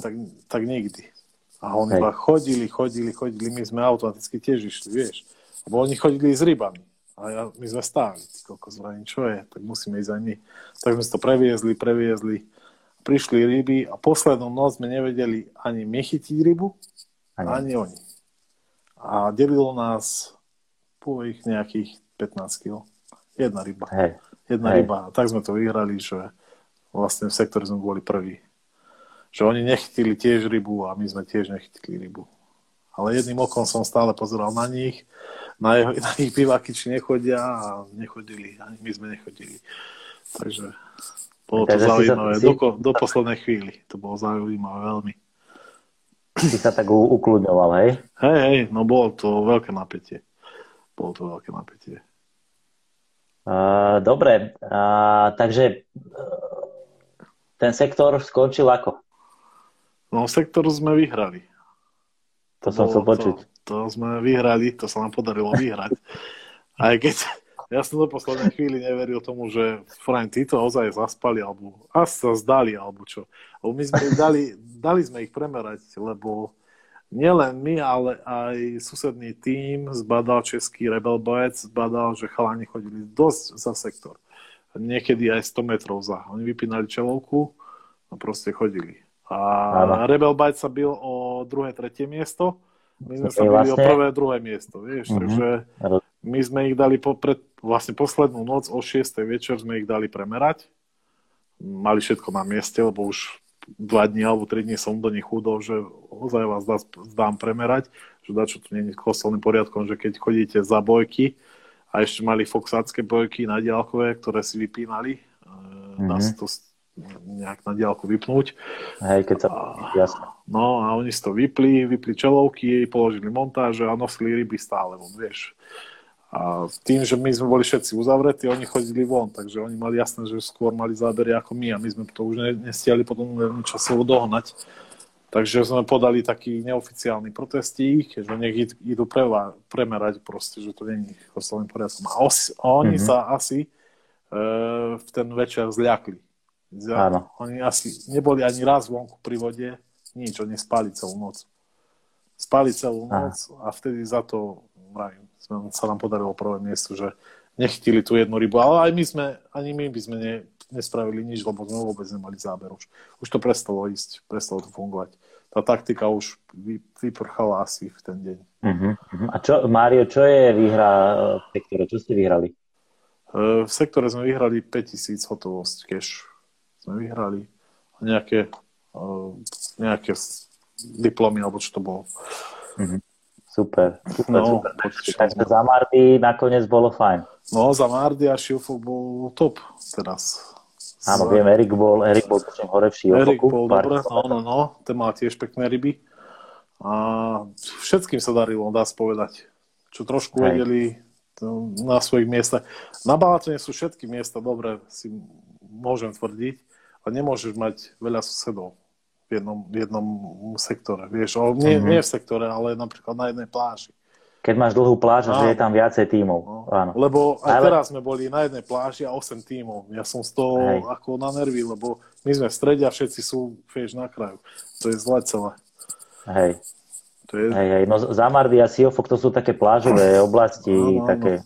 tak, tak nikdy. A oni iba chodili, chodili, chodili, my sme automaticky tiež išli, vieš. Lebo oni chodili s rybami. A ja, my sme stáli, koľko zbraní, čo je, tak musíme ísť aj my. Tak sme to previezli, previezli, prišli ryby a poslednú noc sme nevedeli ani my chytiť rybu, ani, ani oni. A delilo nás po ich nejakých 15 kg. Jedna ryba. Hej. Jedna Hej. ryba. A tak sme to vyhrali, že vlastne v sektore sme boli prví. Že oni nechytili tiež rybu a my sme tiež nechytili rybu. Ale jedným okom som stále pozeral na nich na, jeho, na ich bivaky, či nechodia a nechodili, ani my sme nechodili. Takže bolo to zaujímavé. Si... Do, do poslednej chvíli to bolo zaujímavé veľmi. Si sa tak ukludňoval, hej? Hej, hej, no bolo to veľké napätie. Bolo to veľké napätie. Uh, dobre, uh, takže uh, ten sektor skončil ako? No, sektor sme vyhrali. To, to som chcel počuť. To, to sme vyhrali, to sa nám podarilo vyhrať. Aj keď ja som do poslednej chvíli neveril tomu, že Frank, títo ozaj zaspali, alebo asi sa zdali, alebo čo. Lebo my sme dali, dali sme ich premerať, lebo nielen my, ale aj susedný tím zbadal český Rebel Boec, zbadal, že chalani chodili dosť za sektor. Niekedy aj 100 metrov za. Oni vypínali čelovku a proste chodili. A Rebel Bite sa bil o druhé, tretie miesto my sme sa vlastne... o prvé, druhé miesto, vieš, uh-huh. takže my sme ich dali po, pred, vlastne poslednú noc o 6. večer sme ich dali premerať. Mali všetko na mieste, lebo už dva dní alebo tri dní som do nich chudol, že ozaj vás dá, dám premerať, že dá, čo tu je kostolným poriadkom, že keď chodíte za bojky a ešte mali foxácké bojky na diálkové, ktoré si vypínali, mm-hmm. dá sa to nejak na diálku vypnúť. Hej, keď sa... Jasne. No a oni si to vypli, vypli čelovky, položili montáže a nosili ryby stále von, vieš. A tým, že my sme boli všetci uzavretí, oni chodili von, takže oni mali jasné, že skôr mali zábery ako my a my sme to už nestiali potom časovo dohnať. Takže sme podali taký neoficiálny protestík, že nech idú preva, premerať proste, že to není kostolným poriadkom. A, os, a oni mm-hmm. sa asi e, v ten večer zľakli Áno. Oni asi neboli ani raz vonku pri vode, nič, oni spali celú noc. Spali celú noc a vtedy za to vrajím, sa nám podarilo prvé miesto, že nechytili tú jednu rybu, ale aj my sme, ani my by sme ne, nespravili nič, lebo sme vôbec nemali záber už. Už to prestalo ísť, prestalo to fungovať. Tá taktika už vy, vyprchala asi v ten deň. Uh-huh, uh-huh. A čo, Mário, čo je výhra v sektore? Čo ste vyhrali? v sektore sme vyhrali 5000 hotovosť cash sme vyhrali nejaké, uh, nejaké diplomy, alebo čo to bolo. Mm-hmm. Super, super, no, super. Takže za Mardy nakoniec bolo fajn. No, za Mardy a Šilfok bol top teraz. Áno, viem, Erik bol, Erik bol tuším hore v Šilfoku. Erik bol dobre, no, no, no, ten má tiež pekné ryby. A všetkým sa darilo, dá sa povedať. Čo trošku Hej. vedeli na svojich miestach. Na Balatone sú všetky miesta dobre, si môžem tvrdiť a nemôžeš mať veľa susedov v jednom, v jednom sektore. Vieš, o, nie, mm-hmm. nie v sektore, ale napríklad na jednej pláži. Keď máš dlhú pláž, že je tam viacej tímov. No, Áno. Lebo aj ale... teraz sme boli na jednej pláži a 8 tímov. Ja som z toho Hej. ako na nervy, lebo my sme v strede a všetci sú, vieš, na kraju. To je zle celé. Hej. To je... Hej, hej. No Zamardy a Siofok to sú také plážové oblasti. No, no, také...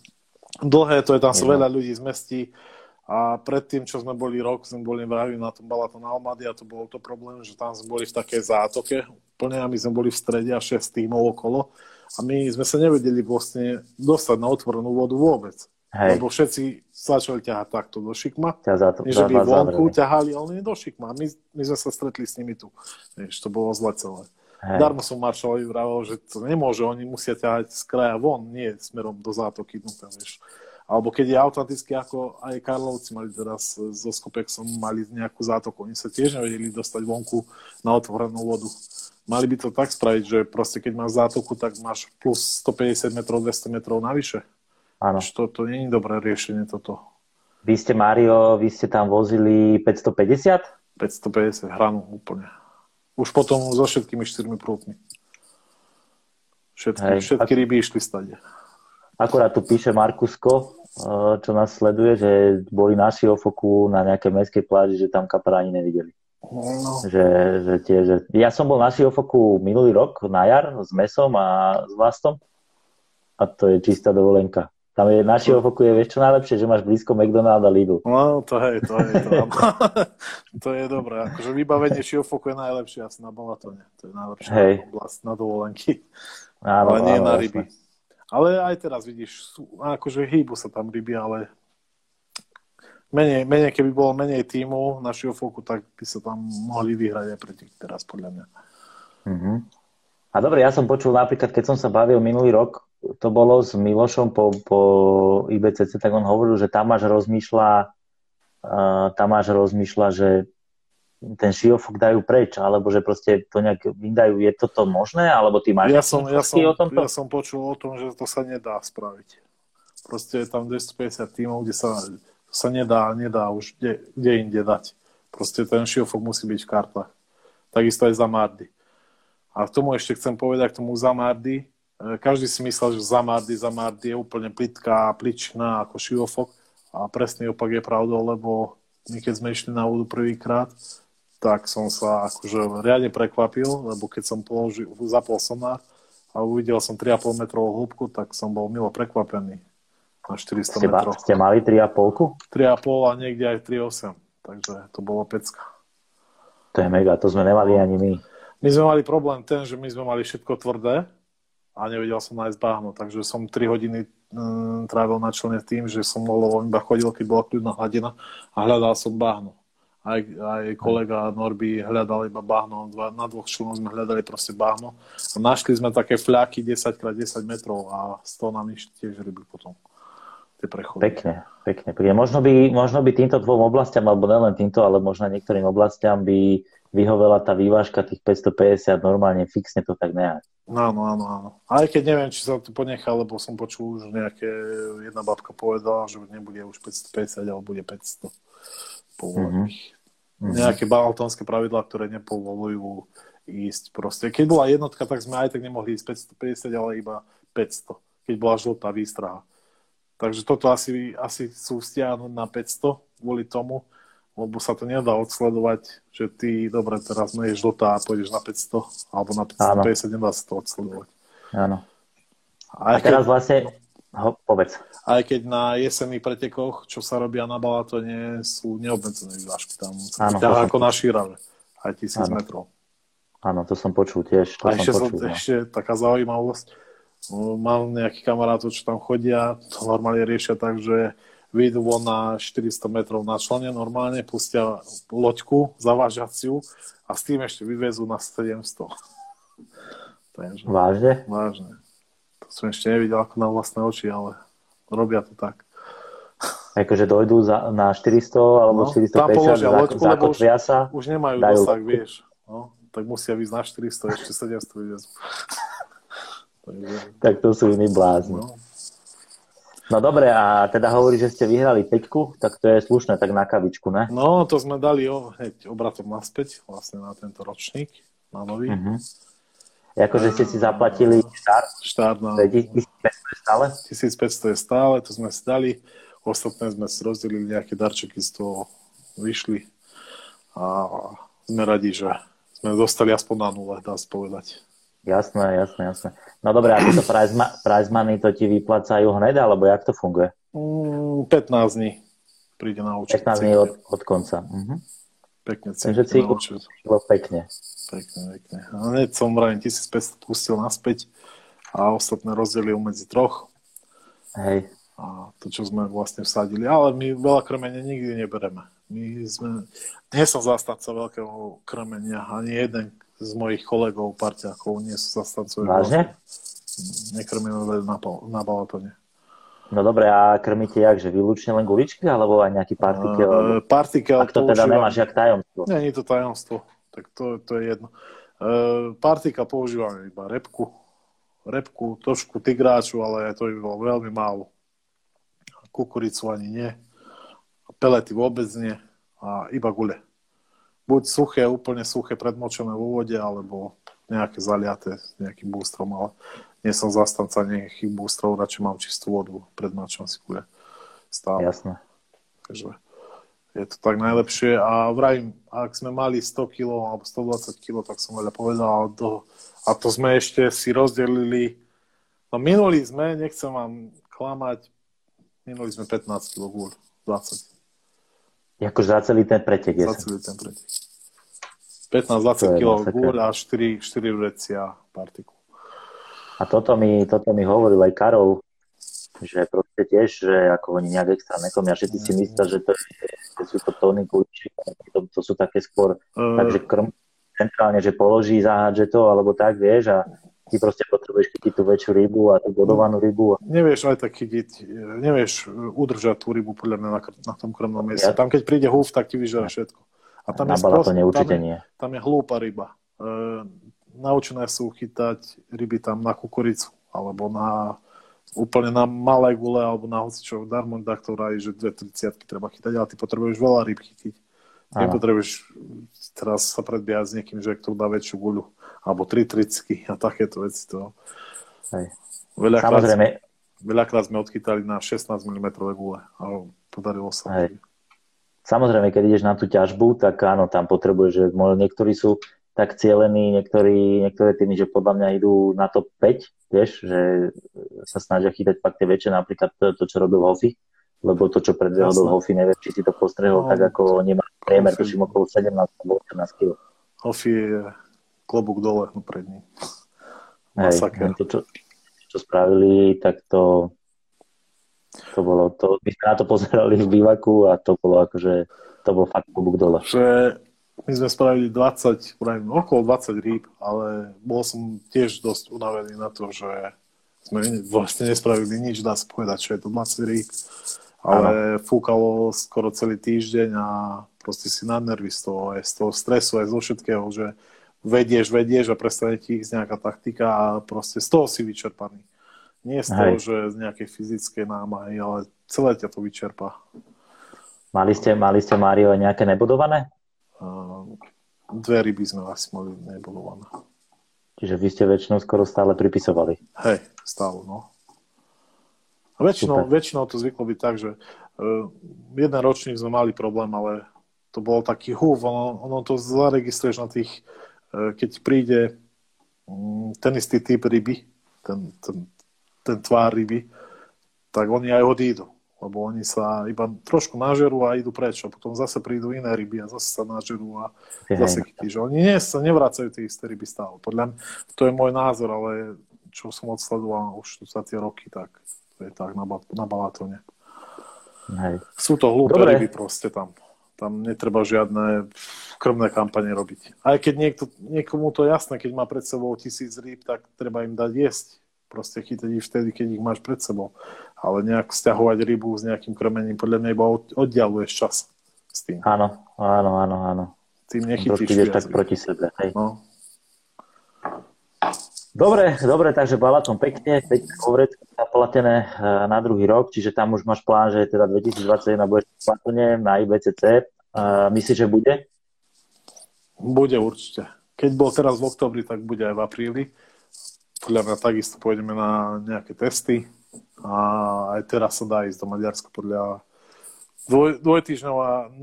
No. Dlhé, to je tam sa veľa ľudí zmestí a predtým, čo sme boli rok, sme boli v na tom Balaton Almady a to bol to problém, že tam sme boli v takej zátoke úplne a my sme boli v strede a 6 tímov okolo a my sme sa nevedeli vlastne dostať na otvorenú vodu vôbec. Hej. Lebo všetci začali ťahať takto do šikma. to, že by vonku zavreli. ťahali, ale nie do šikma. My, my sme sa stretli s nimi tu. Vieš, to bolo zle celé. Hej. Darmo som Maršalovi vravel, že to nemôže, oni musia ťahať z kraja von, nie smerom do zátoky. No, vieš alebo keď je automaticky ako aj Karlovci mali teraz so Skopexom mali nejakú zátoku, oni sa tiež nevedeli dostať vonku na otvorenú vodu. Mali by to tak spraviť, že proste keď máš zátoku, tak máš plus 150 metrov, 200 metrov navyše. Áno. To, to nie je dobré riešenie toto. Vy ste, Mario, vy ste tam vozili 550? 550 hranu úplne. Už potom so všetkými štyrmi prútmi. Všetky, Hej. všetky ryby išli stade. Akurát tu píše Markusko, čo nás sleduje, že boli na Šiofoku na nejakej mestskej pláži, že tam kapra ani nevideli. No. Že, že tie, že... Ja som bol na Šiofoku minulý rok na jar s mesom a s vlastom a to je čistá dovolenka. Tam je na Šiofoku je, vieš čo najlepšie, že máš blízko McDonald a Lidl. No, to je, to je, to, to je dobré. Akože vybavenie Šiofoku je najlepšie asi na Balatone. To je najlepšia Hej. oblast na dovolenky. Áno, ale nie áno, na ryby. Jasne. Ale aj teraz vidíš, sú, akože hýbu sa tam ryby, ale menej, menej, keby bolo menej tímov na Šiofoku, tak by sa tam mohli vyhrať aj tých teraz, podľa mňa. Mm-hmm. A dobre, ja som počul napríklad, keď som sa bavil minulý rok to bolo s Milošom po, po IBCC, tak on hovoril, že Tamáš rozmýšľa, uh, Tamáš rozmýšľa, že ten šiofok dajú preč, alebo že proste to nejak vydajú. Je toto možné, alebo ty máš ja som, ja som, o tomto? Ja som počul o tom, že to sa nedá spraviť. Proste je tam 250 tímov, kde sa, sa nedá, nedá už kde, kde inde dať. Proste ten šiofok musí byť v kartách. Takisto aj za Mardy. A k tomu ešte chcem povedať, k tomu za Mardy, E, každý si myslel, že Zamardy, Zamardy je úplne plitká, pličná ako šiofok a presný opak je pravdou, lebo my keď sme išli na vodu prvýkrát, tak som sa akože riadne prekvapil, lebo keď som položil, zapol sonár a uvidel som 3,5 metrovú hĺbku, tak som bol milo prekvapený na 400 ste metrov. Ste mali 3,5? 3,5 a niekde aj 3,8, takže to bolo pecka. To je mega, to sme nemali ani my. My sme mali problém ten, že my sme mali všetko tvrdé, a nevedel som nájsť bahno, takže som 3 hodiny mm, trávil na člene tým, že som lebo iba chodil, keď bola kľudná hladina a hľadal som bahno. Aj, aj kolega Norby hľadal iba bahno, dva, na dvoch členoch sme hľadali proste bahno a našli sme také fľaky 10x10 metrov a z toho nám išli tiež ryby potom tie prechody. Pekne, pekne. Možno by, možno by týmto dvom oblastiam, alebo nelen týmto, ale možno niektorým oblastiam by vyhovela tá vývážka tých 550 normálne fixne to tak nejak. Áno, áno, áno. Aj keď neviem, či sa to ponechá, lebo som počul už nejaké, jedna babka povedala, že nebude už 550, ale bude 500 povolených. Mm-hmm. Nejaké baltonské pravidlá, ktoré nepovolujú ísť proste. Keď bola jednotka, tak sme aj tak nemohli ísť 550, ale iba 500, keď bola žltá výstraha. Takže toto asi, asi sú stiahnuť na 500 kvôli tomu, lebo sa to nedá odsledovať, že ty, dobre, teraz je žltá a pôjdeš na 500, alebo na 550, nedá sa to odsledovať. Áno. A, a teraz keď, vlastne, ho, povedz. Aj keď na jesenných pretekoch, čo sa robia na Balatone, sú neobmedzené vývážky. Tam sa ako na šírave, aj tisíc Áno. metrov. Áno, to som počul tiež. To a som ešte, počul, som, no. ešte taká zaujímavosť. Mám nejakých kamarátov, čo tam chodia, to normálne riešia tak, že vyjdú von na 400 metrov na člene normálne, pustia loďku zavážaciu a s tým ešte vyvezú na 700. Takže, Vážne? Vážne. Som ešte nevidel ako na vlastné oči, ale robia to tak. Akože dojdú za, na 400 alebo no, 450 tam položia loďku, lebo už, sa, už nemajú dajú dosah, vieš. No, tak musia ísť na 400, ešte 700 vyvezú. tak to sú iní blázni. No. No dobre, a teda hovorí, že ste vyhrali peťku, tak to je slušné, tak na kavičku, ne? No, to sme dali o, hneď obratom naspäť, vlastne na tento ročník, na nový. Uh-huh. Akože ste si zaplatili štart? Štart, no. 1500 je stále? 1500 je stále, to sme si dali. Ostatné sme si rozdelili nejaké darčeky z toho vyšli. A sme radi, že sme dostali aspoň na nule, dá sa povedať. Jasné, jasné, jasné. No dobré, a tieto prize, money to ti vyplácajú hned, alebo jak to funguje? Mm, 15 dní príde na účet. 15 dní od, od konca. Mhm. Pekne Takže si pekne. Pekne, pekne. A hneď som vrajím 1500 pustil naspäť a ostatné rozdelil medzi troch. Hej. A to, čo sme vlastne vsadili. Ale my veľa krmenia nikdy nebereme. My sme... Nie som zastanca veľkého krmenia. Ani jeden z mojich kolegov, parťákov, nie sú zastancovia. Vážne? Nekrmíme na, na balatone. No dobre, a krmíte jak, že výlučne len guličky, alebo aj nejaký partikel? Uh, partikel Ak to teda nemáš jak tajomstvo. Je to tajomstvo, tak to, to je jedno. Uh, partikel používame iba repku, repku, trošku tigráču, ale to by bolo veľmi málo. Kukuricu ani nie. pelety vôbec nie a iba gule. Buď suché, úplne suché, predmočené vo vode, alebo nejaké zaliaté s nejakým bústrom, ale nie som zastanca nejakých bústrov, radšej mám čistú vodu, predmačom si gule. Stále. Jasné. Takže je to tak najlepšie a vrajím, ak sme mali 100 kg alebo 120 kg, tak som veľa povedal do, a to sme ešte si rozdelili no minuli sme, nechcem vám klamať, minuli sme 15 kg gúľ, 20 Akože za celý ten pretek. Za celý ten pretek. 15-20 kg gúľ a 4, 4 vrecia partiku. A toto mi, toto mi hovoril aj Karol, že proste tiež, že ako oni nejak extra nekomia, všetci si myslia, že to, je, že sú to tóny kuličky, to, to sú také skôr, uh, takže krm centrálne, že položí, zahádže to, alebo tak, vieš, a ty proste potrebuješ chytiť tú väčšiu rybu a tú bodovanú rybu. Nevieš aj tak chytiť, nevieš udržať tú rybu podľa mňa na, na tom krmnom mieste. Ja. Tam keď príde húf, tak ti vyžera všetko. A tam na je určite tam, nie. Tam je hlúpa ryba. E, naučené sú chytať ryby tam na kukuricu, alebo na úplne na malé gule, alebo na hocičov darmo ktorá je, že dve triciatky treba chytať, ale ty potrebuješ veľa ryb chytiť. Nepotrebuješ teraz sa predbiehať s niekým, že kto dá väčšiu guľu, alebo tri tricky a takéto veci. To... Hej. Veľakrát, Samozrejme. Veľakrát sme odchytali na 16 mm gule a podarilo sa. Hej. Samozrejme, keď ideš na tú ťažbu, tak áno, tam potrebuješ, že niektorí sú tak cieľení, niektorí, niektoré týmy, že podľa mňa idú na to 5, vieš, že sa snažia chytať fakt tie väčšie, napríklad to, to čo robil Hofi, lebo to, čo predbehol do Hofi, neviem, či si to postrehol no, tak, ako nemá priemer, to okolo 17 alebo 18 kg. Hofi je klobúk dole no pred ním. Hej, to, čo, čo spravili, tak to, to bolo, to, my sme na to pozerali v bývaku a to bolo akože, to bol fakt klobúk dole. Že my sme spravili 20, pravím, okolo 20 rýb, ale bol som tiež dosť unavený na to, že sme vlastne nespravili nič, dá sa povedať, čo je to 20 rýb. Ale ano. fúkalo skoro celý týždeň a proste si na nervy z toho, aj z toho stresu, aj zo všetkého, že vedieš, vedieš a prestane ti ísť nejaká taktika a proste z toho si vyčerpaný. Nie z toho, Hej. že z nejakej fyzickej námahy, ale celé ťa to vyčerpá. Mali ste, mali ste Mário nejaké nebudované? Uh, dve ryby sme asi mali nebudované. Čiže vy ste väčšinou skoro stále pripisovali. Hej, stále, no. A väčšinou, väčšinou to zvyklo byť tak, že uh, jeden ročník sme mali problém, ale to bol taký húv, ono, ono to zaregistruješ na tých, uh, keď príde um, ten istý typ ryby, ten, ten, ten tvár ryby, tak oni aj odídu. Lebo oni sa iba trošku nažerú a idú preč. A potom zase prídu iné ryby a zase sa nažerú a zase chytí. Že oni nie, sa nevracajú tie isté ryby stále. Podľa mňa, to je môj názor, ale čo som odsledoval už za tie roky, tak to je tak na, na Balatone. Hej. Sú to hlúpe Dobre. ryby proste tam. Tam netreba žiadne krmné kampane robiť. Aj keď niekto, niekomu to je jasné, keď má pred sebou tisíc rýb, tak treba im dať jesť proste chytať ich vtedy, keď ich máš pred sebou. Ale nejak stiahovať rybu s nejakým krmením, podľa mňa iba oddialuješ čas s tým. Áno, áno, áno, áno. Tým nechytíš ideš tak proti sebe, hej. No. Dobre, dobre, takže Balaton pekne, pekne kovrecko zaplatené eh, na druhý rok, čiže tam už máš plán, že teda 2021 budeš v na IBCC. Uh, myslíš, že bude? Bude určite. Keď bol teraz v oktobri, tak bude aj v apríli podľa mňa takisto pôjdeme na nejaké testy a aj teraz sa dá ísť do Maďarska podľa dvoj,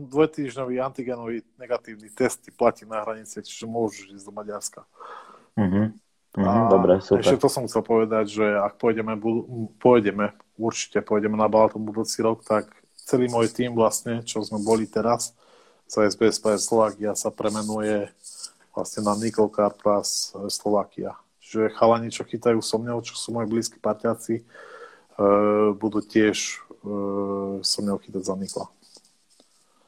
dvojtýždňový antigenový negatívny test platí na hranice, čiže môžeš ísť do Maďarska. Mm-hmm. Mm-hmm, dobre, super. Ešte to som chcel povedať, že ak pôjdeme, pôjdeme určite pôjdeme na Balaton budúci rok, tak celý môj tým vlastne, čo sme boli teraz, sa SBS Slovakia sa premenuje vlastne na Nickel Car Plus Slovakia že chalani, čo chytajú so mňou, čo sú moji blízki partiaci, budú tiež uh, so mňou chytať za Nikla.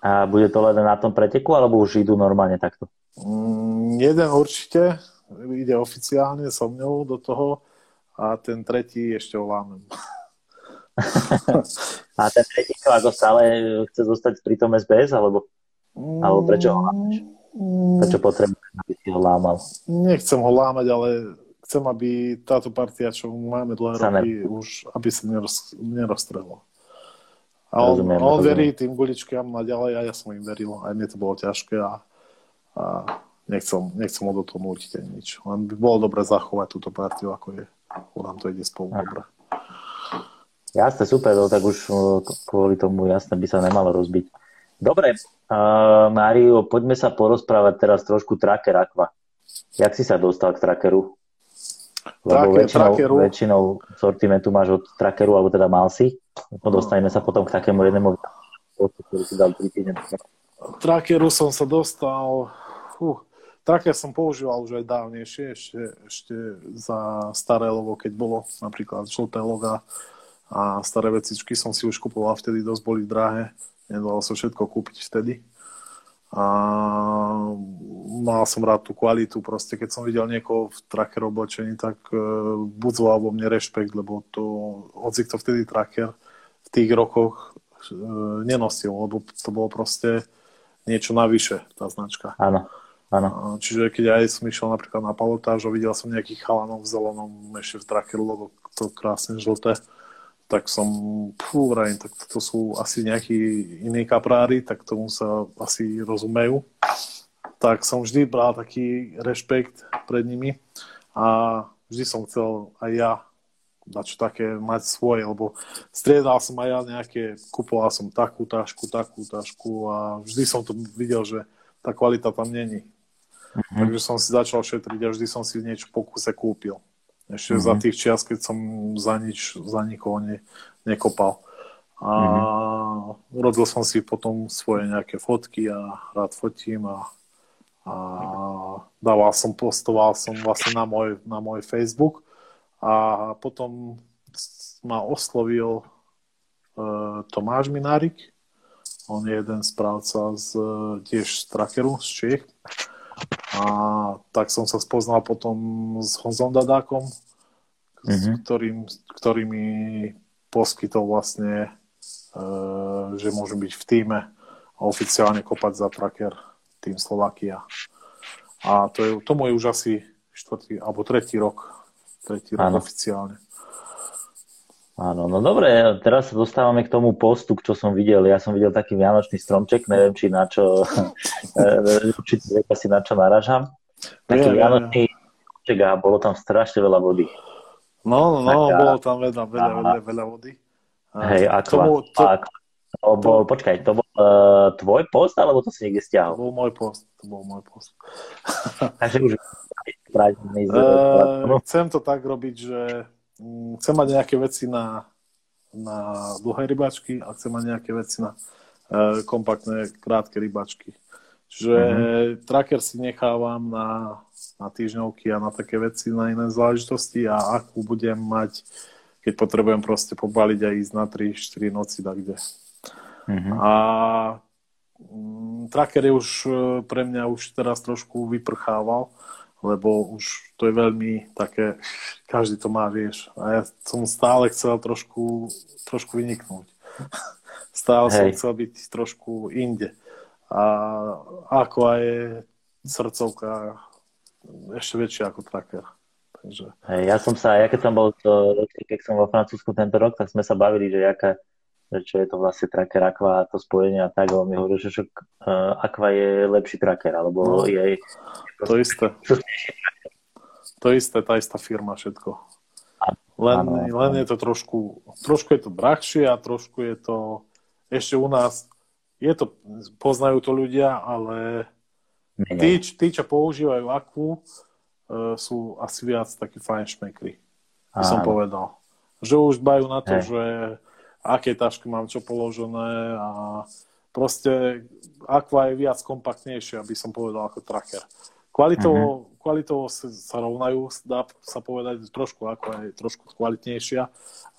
A bude to len na tom preteku, alebo už idú normálne takto? Mm, jeden určite ide oficiálne so mňou do toho a ten tretí ešte olámem. a ten tretí to ako stále chce zostať pri tom SBS, alebo, mm, alebo prečo ho lámeš? Prečo potrebuješ, aby si ho lámal? Nechcem ho lámať, ale chcem, aby táto partia, čo máme dlhé roky, už aby sa neroz, nerozstrelo. A on, rozumiem, on rozumiem. verí tým guličkám naďalej a ja som im veril. Aj mne to bolo ťažké a, a nechcem, nechcem ho do toho nútiť ani nič. Len by bolo dobre zachovať túto partiu, ako je. Nám to ide spolu a. dobre. Jasne, super, no, tak už kvôli tomu jasne by sa nemalo rozbiť. Dobre, uh, Mário, poďme sa porozprávať teraz trošku Tracker Aqua. Jak si sa dostal k Trackeru? Lebo Tracker, väčšinou, trackeru. väčšinou sortimentu máš od Trackeru, alebo teda mal si. Dostaneme sa potom k takému jednému ktorý si dal 3 týždne. Trackeru som sa dostal... Uh, tracker som používal už aj dávnejšie, ešte, ešte za staré logo, keď bolo napríklad žlté loga a staré vecičky som si už kupoval, vtedy dosť boli drahé nedalo sa všetko kúpiť vtedy. A mal som rád tú kvalitu, proste keď som videl niekoho v tracker oblečení, tak uh, budzoval vo mne rešpekt, lebo to, hoci to vtedy tracker v tých rokoch uh, nenosil, lebo to bolo proste niečo navyše, tá značka. Áno. Áno. Čiže keď aj som išiel napríklad na palotáž a videl som nejakých chalanov v zelenom, ešte v tracker logo, to krásne žlté, tak som, pú, vrajím, tak to sú asi nejakí iní kaprári, tak tomu sa asi rozumejú. Tak som vždy bral taký rešpekt pred nimi a vždy som chcel aj ja dať čo také mať svoje, lebo striedal som aj ja nejaké, kupoval som takú tašku, takú tašku a vždy som to videl, že tá kvalita tam není. Mm-hmm. Takže som si začal šetriť a vždy som si niečo v pokuse kúpil. Ešte mm-hmm. za tých čias, keď som za nič, za nikoho ne, nekopal. A mm-hmm. robil som si potom svoje nejaké fotky a rád fotím a, a dával som, postoval som vlastne na môj, na môj Facebook a potom ma oslovil uh, Tomáš Minárik, on je jeden správca z, tiež z Trackeru, z Čech a tak som sa spoznal potom s Honzom Dadákom, mm-hmm. ktorým, ktorý mi poskytol vlastne, uh, že môžem byť v týme a oficiálne kopať za tracker tým Slovakia. A to je, tomu je už asi štvrtý, alebo tretí rok. Tretí rok oficiálne. Áno, no dobre, teraz sa dostávame k tomu postu, čo som videl. Ja som videl taký vianočný stromček, neviem, či na čo, eh, určite si na čo naražam. Taký ja, vianočný stromček a bolo tam strašne veľa vody. No, no, no Taká... bolo tam veľa, veľa, veľa, veľa vody. Hej, ako tomu, to... to bol, počkaj, to bol uh, tvoj post, alebo to si niekde stiahol? To bol môj post, to bol môj post. Takže už uh, chcem to tak robiť, že chcem mať nejaké veci na, na dlhé rybačky a chcem mať nejaké veci na uh, kompaktné, krátke rybačky. Čiže mm-hmm. tracker si nechávam na, na týždňovky a na také veci, na iné záležitosti a akú budem mať, keď potrebujem proste pobaliť a ísť na 3-4 noci tak kde. Mm-hmm. A um, tracker je už e, pre mňa už teraz trošku vyprchával, lebo už to je veľmi také, každý to má, vieš. A ja som stále chcel trošku, trošku vyniknúť. Stále Hej. som chcel byť trošku inde. A ako aj srdcovka ešte väčšia ako tracker. Takže... Hej, ja som sa, ja keď som bol, to, keď som vo Francúzsku tento rok, tak sme sa bavili, že jaká, čo je to vlastne tracker Aqua a to spojenie a tak, on mi hovoril, že však uh, Aqua je lepší tracker, alebo no, je... To isté to isté, tá istá firma, všetko. Len, ano, len je to trošku, trošku je to drahšie a trošku je to ešte u nás, je to, poznajú to ľudia, ale tí, tí čo používajú akú, uh, sú asi viac takí fajnšmekri, by som povedal. Že už dbajú na to, Hej. že aké tašky mám čo položené a proste Aqua je viac kompaktnejšia, aby som povedal, ako tracker. Kvalitou, mm-hmm. kvalitou sa rovnajú, dá sa povedať trošku ako aj trošku kvalitnejšia,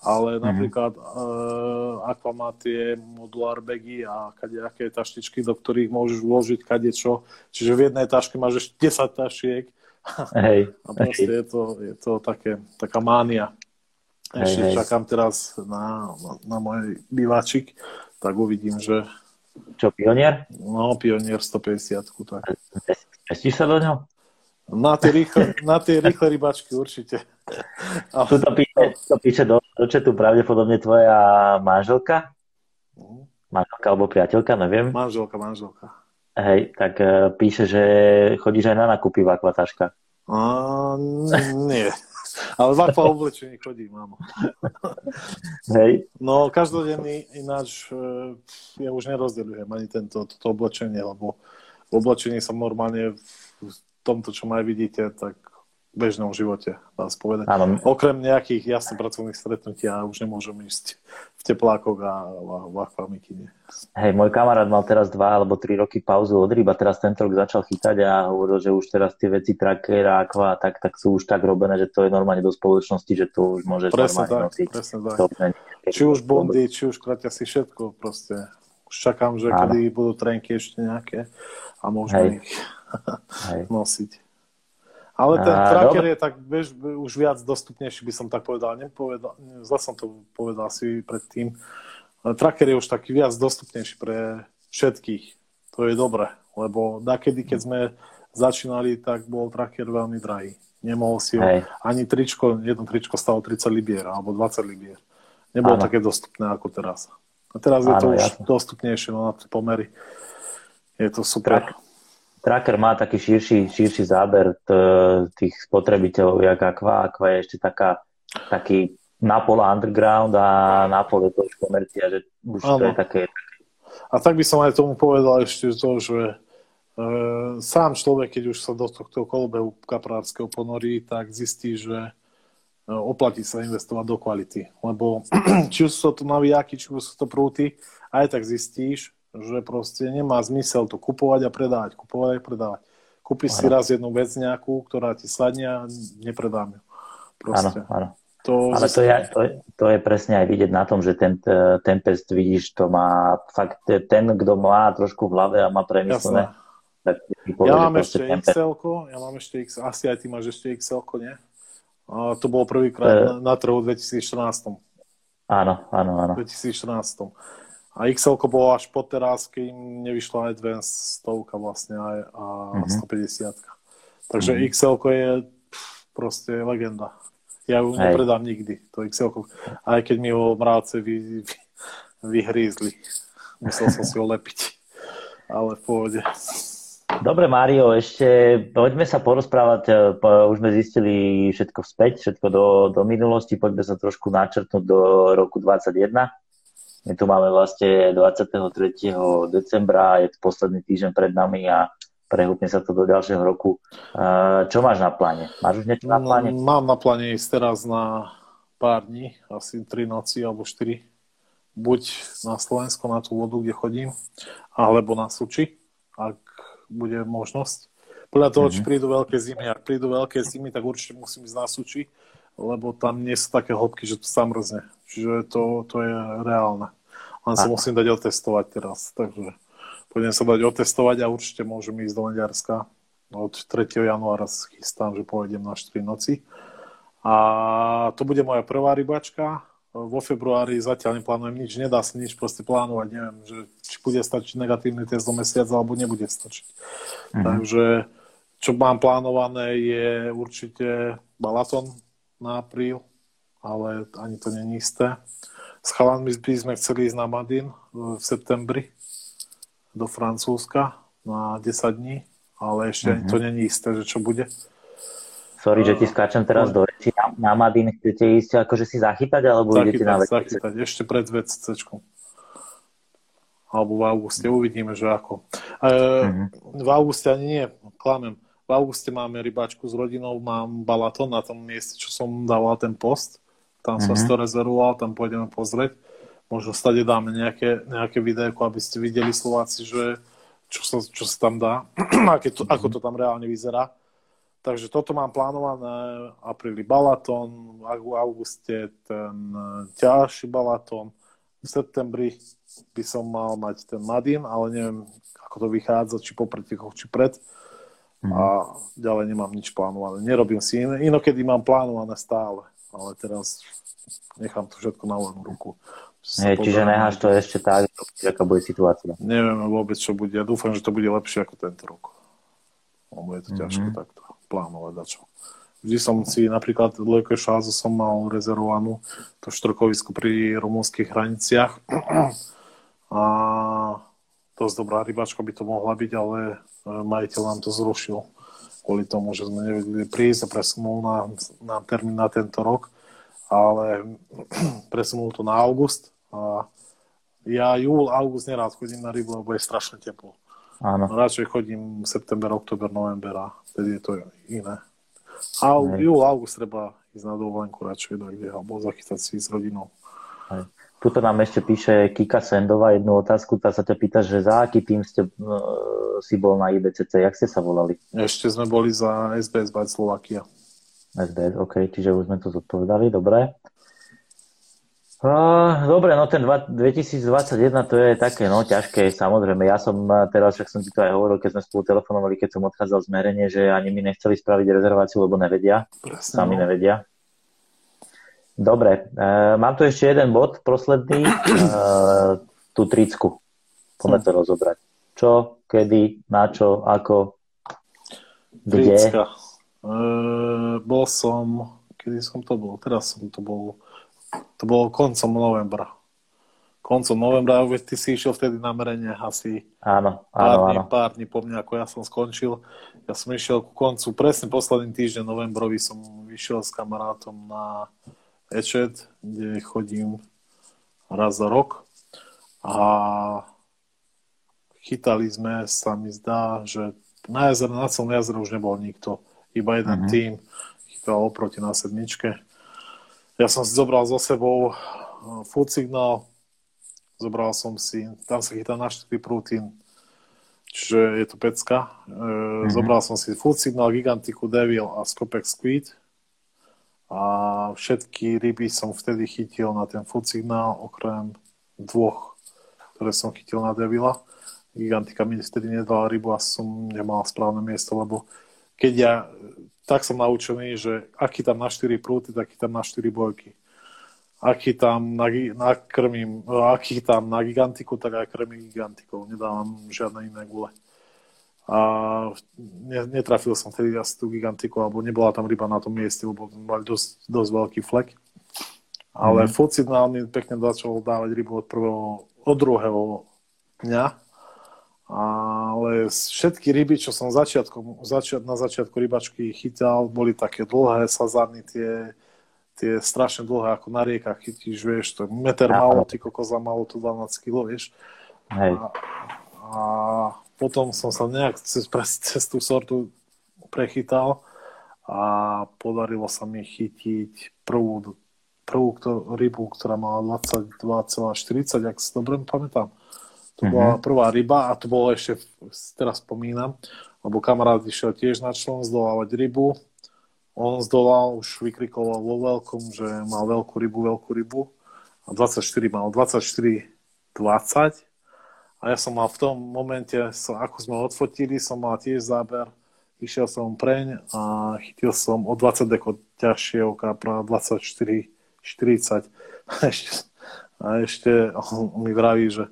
ale mm-hmm. napríklad uh, Aqua má tie modular bagy a kadejaké taštičky, do ktorých môžeš vložiť kadečo. Čiže v jednej taške máš ešte 10 tašiek. Hej. A proste hej. je to, je to také, taká mánia. Ešte hej, hej. čakám teraz na, na, na môj bývačik, tak uvidím, že... Čo, pionier? No, pionier 150 tak. Mestíš sa do ňo? Na tie rýchle, na tie rýchle rybačky určite. Tu to píše, to píše do, do četu pravdepodobne tvoja manželka? manželka alebo priateľka, neviem. Manželka, manželka. Hej, tak uh, píše, že chodíš aj na nakupy v akvataškách. A, nie. Ale v akva oblečení chodím, áno. Hej. No, každodenný ináč e, ja už nerozdeľujem ani tento, toto oblečenie, lebo v oblečení som normálne v tomto, čo ma aj vidíte, tak v bežnom živote, dá sa povedať. Áno. Okrem nejakých jasne pracovných stretnutí ja už nemôžem ísť teplákoch a v akvamikine. Hej, môj kamarát mal teraz dva alebo tri roky pauzu od ryba, teraz tento rok začal chytať a hovoril, že už teraz tie veci tracker a aqua tak, tak sú už tak robené, že to je normálne do spoločnosti, že to už môžeš presne normálne tak, nosiť. Presne tak. Či už bondy, či už kratia si všetko proste. Už čakám, že Áno. kedy budú trenky ešte nejaké a môžeme ich nosiť. Ale ten a, tracker dobre. je tak bež, už viac dostupnejší, by som tak povedal. Nepovedal, zle som to povedal si predtým. Tracker je už taký viac dostupnejší pre všetkých. To je dobré, lebo nakedy, keď sme začínali, tak bol tracker veľmi drahý. Nemohol si ho, ani tričko, jedno tričko stalo 30 libier alebo 20 libier. Nebolo ano. také dostupné ako teraz. A teraz ano, je to už jasne. dostupnejšie no, na tie pomery. Je to super. Trak, Tracker má taký širší, širší záber tých spotrebiteľov, jak Aqua. Aqua je ešte taká, taký napol underground a napol je to už komercia, že už ano. to je také... A tak by som aj tomu povedal ešte to, že e, sám človek, keď už sa do tohto kolobehu kaprárskeho ponorí, tak zistí, že e, oplatí sa investovať do kvality. Lebo či už sú to navijaky, či už sú to prúty, aj tak zistíš, že proste nemá zmysel to kupovať a predávať, kupovať a predávať. Kúpiš si raz jednu vec nejakú, ktorá ti sadne a nepredám ju. Áno, áno. To Ale to je, to, je, to je presne aj vidieť na tom, že ten Tempest, vidíš, to má fakt ten, kto má trošku v hlave a má premyslené. Tak povie, ja mám ešte XL, ja mám ešte X, asi aj ty máš ešte XL, nie? A to bolo prvýkrát uh, na, na trhu v 2014. Áno, áno, áno. V 2014. A XL bolo až po teraz, kým nevyšla Advance stovka vlastne aj, a mm-hmm. 150. Takže mm-hmm. XL je pff, proste legenda. Ja ju Hej. nepredám nikdy, to XL. Aj keď mi ho mráce vy, vy, vyhrízli. Musel som si ho lepiť. Ale v pohode. Dobre, Mário, ešte poďme sa porozprávať. E, už sme zistili všetko späť, všetko do, do minulosti. Poďme sa trošku načrtnúť do roku 2021. My tu máme vlastne 23. decembra, je to posledný týždeň pred nami a prehúpne sa to do ďalšieho roku. Čo máš na pláne? Máš už niečo na pláne? Mm, mám na pláne ísť teraz na pár dní, asi 3 noci alebo 4. Buď na Slovensko, na tú vodu, kde chodím, alebo na Suči, ak bude možnosť. Podľa toho, mm-hmm. či prídu veľké zimy. Ak prídu veľké zimy, tak určite musím ísť na Suči, lebo tam nie sú také hĺbky, že to sa mrzne. Čiže to, to je reálne. Len sa musím dať otestovať teraz, takže pôjdem sa dať otestovať a určite môžem ísť do Maďarska. Od 3. januára chystám, že pôjdem na 4 noci. A to bude moja prvá rybačka. Vo februári zatiaľ neplánujem nič, nedá sa nič proste plánovať. Neviem, že či bude stačiť negatívny test do mesiaca, alebo nebude stačiť. Mhm. Takže čo mám plánované je určite Balaton na apríl, ale ani to není isté. S chalanmi by sme chceli ísť na Madin v septembri do Francúzska na 10 dní, ale ešte mm-hmm. to není isté, že čo bude. Sorry, že ti skáčem teraz do reči. Na, na Madin chcete ísť akože si zachytať, alebo zachytať, idete na VCC? Zachytať, ešte pred VCC. Alebo v auguste, uvidíme, že ako. E, mm-hmm. V auguste ani nie, klamem. V auguste máme rybáčku s rodinou, mám Balaton na tom mieste, čo som dával ten post tam som mm-hmm. si to rezervoval, tam pôjdeme pozrieť. Možno stade dáme nejaké, nejaké videjko, aby ste videli Slováci, že čo sa, čo sa tam dá, aké to, ako to tam reálne vyzerá. Takže toto mám plánované, apríli Balaton, v auguste ten e, ťažší Balaton, v septembri by som mal mať ten Madin, ale neviem, ako to vychádza, či po pretekoch, či pred. Mm. A ďalej nemám nič plánované. Nerobím si iné. Inokedy mám plánované stále ale teraz nechám to všetko na voľnú ruku. Nie, čiže necháš to ešte tak, aká bude situácia. Neviem vôbec, čo bude. Ja dúfam, že to bude lepšie ako tento rok. Lebo je to mm-hmm. ťažké takto plánovať dačo. Vždy som si napríklad Lejko Šázu som mal rezervovanú to štrkovisko pri rumúnskych hraniciach. A a dosť dobrá rybačka by to mohla byť, ale e, majiteľ nám to zrušil kvôli tomu, že sme nevedeli prísť a presunul na, na termín na tento rok, ale presunul to na august a ja júl, august nerád chodím na rybu, lebo je strašne teplo. Áno. Radšej chodím september, oktober, november a vtedy je to iné. A júl, august treba ísť na dovolenku radšej, kde, alebo zachytať si s rodinou. Hej. Tuto nám ešte píše Kika Sendova jednu otázku, tá sa ťa pýta, že za aký tým ste uh, si bol na IBCC, jak ste sa volali? Ešte sme boli za SBS Bad Slovakia. SBS, OK, čiže už sme to zodpovedali, dobre. Uh, dobre, no ten 2021 to je také, no ťažké, samozrejme. Ja som teraz, však som ti to aj hovoril, keď sme spolu telefonovali, keď som odchádzal z merenie, že ani mi nechceli spraviť rezerváciu, lebo nevedia. Presne, sami no. nevedia. Dobre, uh, mám tu ešte jeden bod, posledný, uh, tú tricku. Poďme to rozobrať. Čo, kedy, na čo, ako, kde? Tricka. Uh, bol som, kedy som to bol? Teraz som to bol, to bolo koncom novembra. Koncom novembra, ty si išiel vtedy na merenie asi áno, áno, pár, dní, áno. pár dní po mne, ako ja som skončil. Ja som išiel ku koncu, presne posledný týždeň novembrový som vyšiel s kamarátom na Ečet, kde chodím raz za rok a chytali sme, sa mi zdá, že na jazere, na celom jazere už nebol nikto. Iba jeden uh-huh. tým chytal oproti na sedmičke. Ja som si zobral so sebou eh, food signal, zobral som si, tam sa chytá na 4 prútin, čiže je to pecka. Uh-huh. Zobral som si food signal, gigantiku Devil a Skopek Squid a všetky ryby som vtedy chytil na ten food signál, okrem dvoch, ktoré som chytil na Devila. Gigantika mi vtedy nedala rybu a som nemal správne miesto, lebo keď ja, tak som naučený, že aký tam na 4 prúty, taký tam na 4 bojky. Aký tam na, na krmím, aký tam na gigantiku, tak aj krmím gigantikou. Nedávam žiadne iné gule a netrafil som vtedy asi tú gigantiku, alebo nebola tam ryba na tom mieste, lebo mali dosť, dosť veľký flek. Ale mm. food signál mi pekne začal dávať rybu od prvého, od druhého dňa. Ale všetky ryby, čo som začiatkom, začiat, na začiatku rybačky chytal, boli také dlhé sazárny, tie, tie strašne dlhé, ako na riekach chytíš, vieš, to meter ja, malo, ty kokos malo to 12 kg, vieš. Hej. A, a potom som sa nejak cez, cez tú sortu prechytal a podarilo sa mi chytiť prvú, prvú ktor- rybu, ktorá mala 22,40, ak si dobre pamätám. To mm-hmm. bola prvá ryba a to bolo ešte, teraz spomínam, lebo kamarát išiel tiež na člen zdolávať rybu. On zdolal, už vykrikoval vo veľkom, že mal veľkú rybu, veľkú rybu. A 24 mal 24 20 a ja som mal v tom momente, ako sme odfotili, som mal tiež záber, išiel som preň a chytil som o 20 deko ťažšieho kapra, 24, 40. A ešte, a ešte on mi vraví, že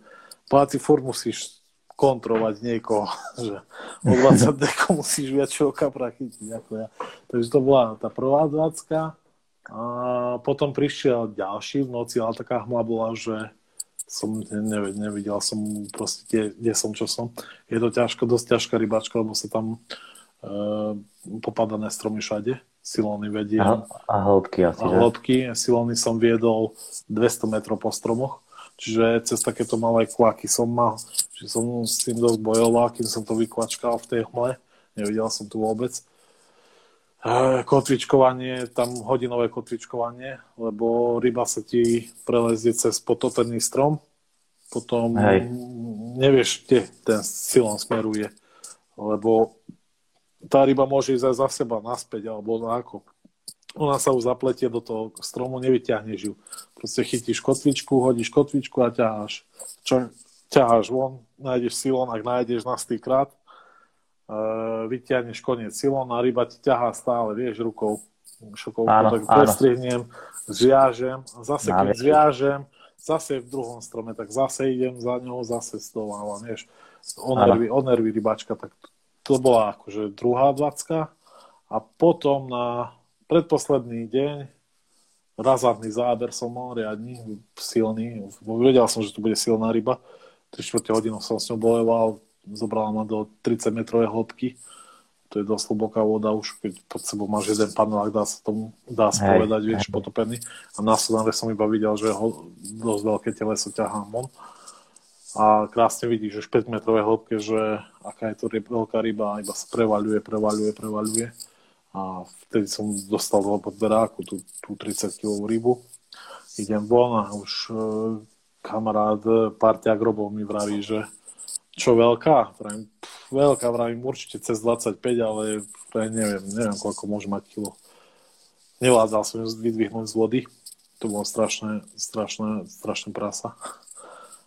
ty furt musíš kontrolovať niekoho, že o 20 deko musíš väčšieho kapra chytiť ako ja. Takže to bola tá prvá 20 a potom prišiel ďalší v noci, ale taká hmla bola, že som nevedel, nevidel som proste, kde, kde som, čo som. Je to ťažko, dosť ťažká rybačka, lebo sa tam e, popadané stromy všade, silóny vedie. A, a hĺbky asi, A hĺbky, silóny som viedol 200 metrov po stromoch, čiže cez takéto malé kvaky som mal, že som s tým dosť bojoval, kým som to vykvačkal v tej hmle, nevidel som tu vôbec kotvičkovanie, tam hodinové kotvičkovanie, lebo ryba sa ti prelezie cez potopený strom, potom Hej. nevieš, kde ten silon smeruje, lebo tá ryba môže ísť aj za seba naspäť, alebo ako. Ona sa už zapletie do toho stromu, nevyťahneš ju. Proste chytíš kotvičku, hodíš kotvičku a ťaháš. Čo, ťaháš von, nájdeš silon, ak nájdeš na uh, vyťahneš koniec silon a ryba ti ťahá stále, vieš, rukou. Šokovku, áno, tak prestrihnem, zviažem, zase keď zviažem, zase v druhom strome, tak zase idem za ňou, zase stovávam, vieš. Onervy, onervy rybačka, tak to bola akože druhá dvacka. A potom na predposledný deň razárny záber som mal riadný, silný, vedel som, že to bude silná ryba, 3 čtvrte hodinu som s ňou bojoval, zobrala ma do 30 metrovej hĺbky. To je dosť hlboká voda už, keď pod sebou máš jeden panel, ak dá sa tomu dá sa povedať, vieš, potopený. A na Sudane som iba videl, že ho, dosť veľké teleso ťahá mon. A krásne vidíš, že 5 metrovej hĺbke, že aká je to veľká ryba, iba sa prevaľuje, prevaľuje, prevaľuje. A vtedy som dostal do podberáku tú, tú 30 kg rybu. Idem von a už e, kamarát, partia grobov mi vraví, že čo veľká? Vravím, pf, veľká, vravím, určite cez 25, ale vravím, neviem, neviem, koľko môže mať kilo. Nevládzal som ju vydvihnúť z vody. To bolo strašné, strašné, strašné prasa.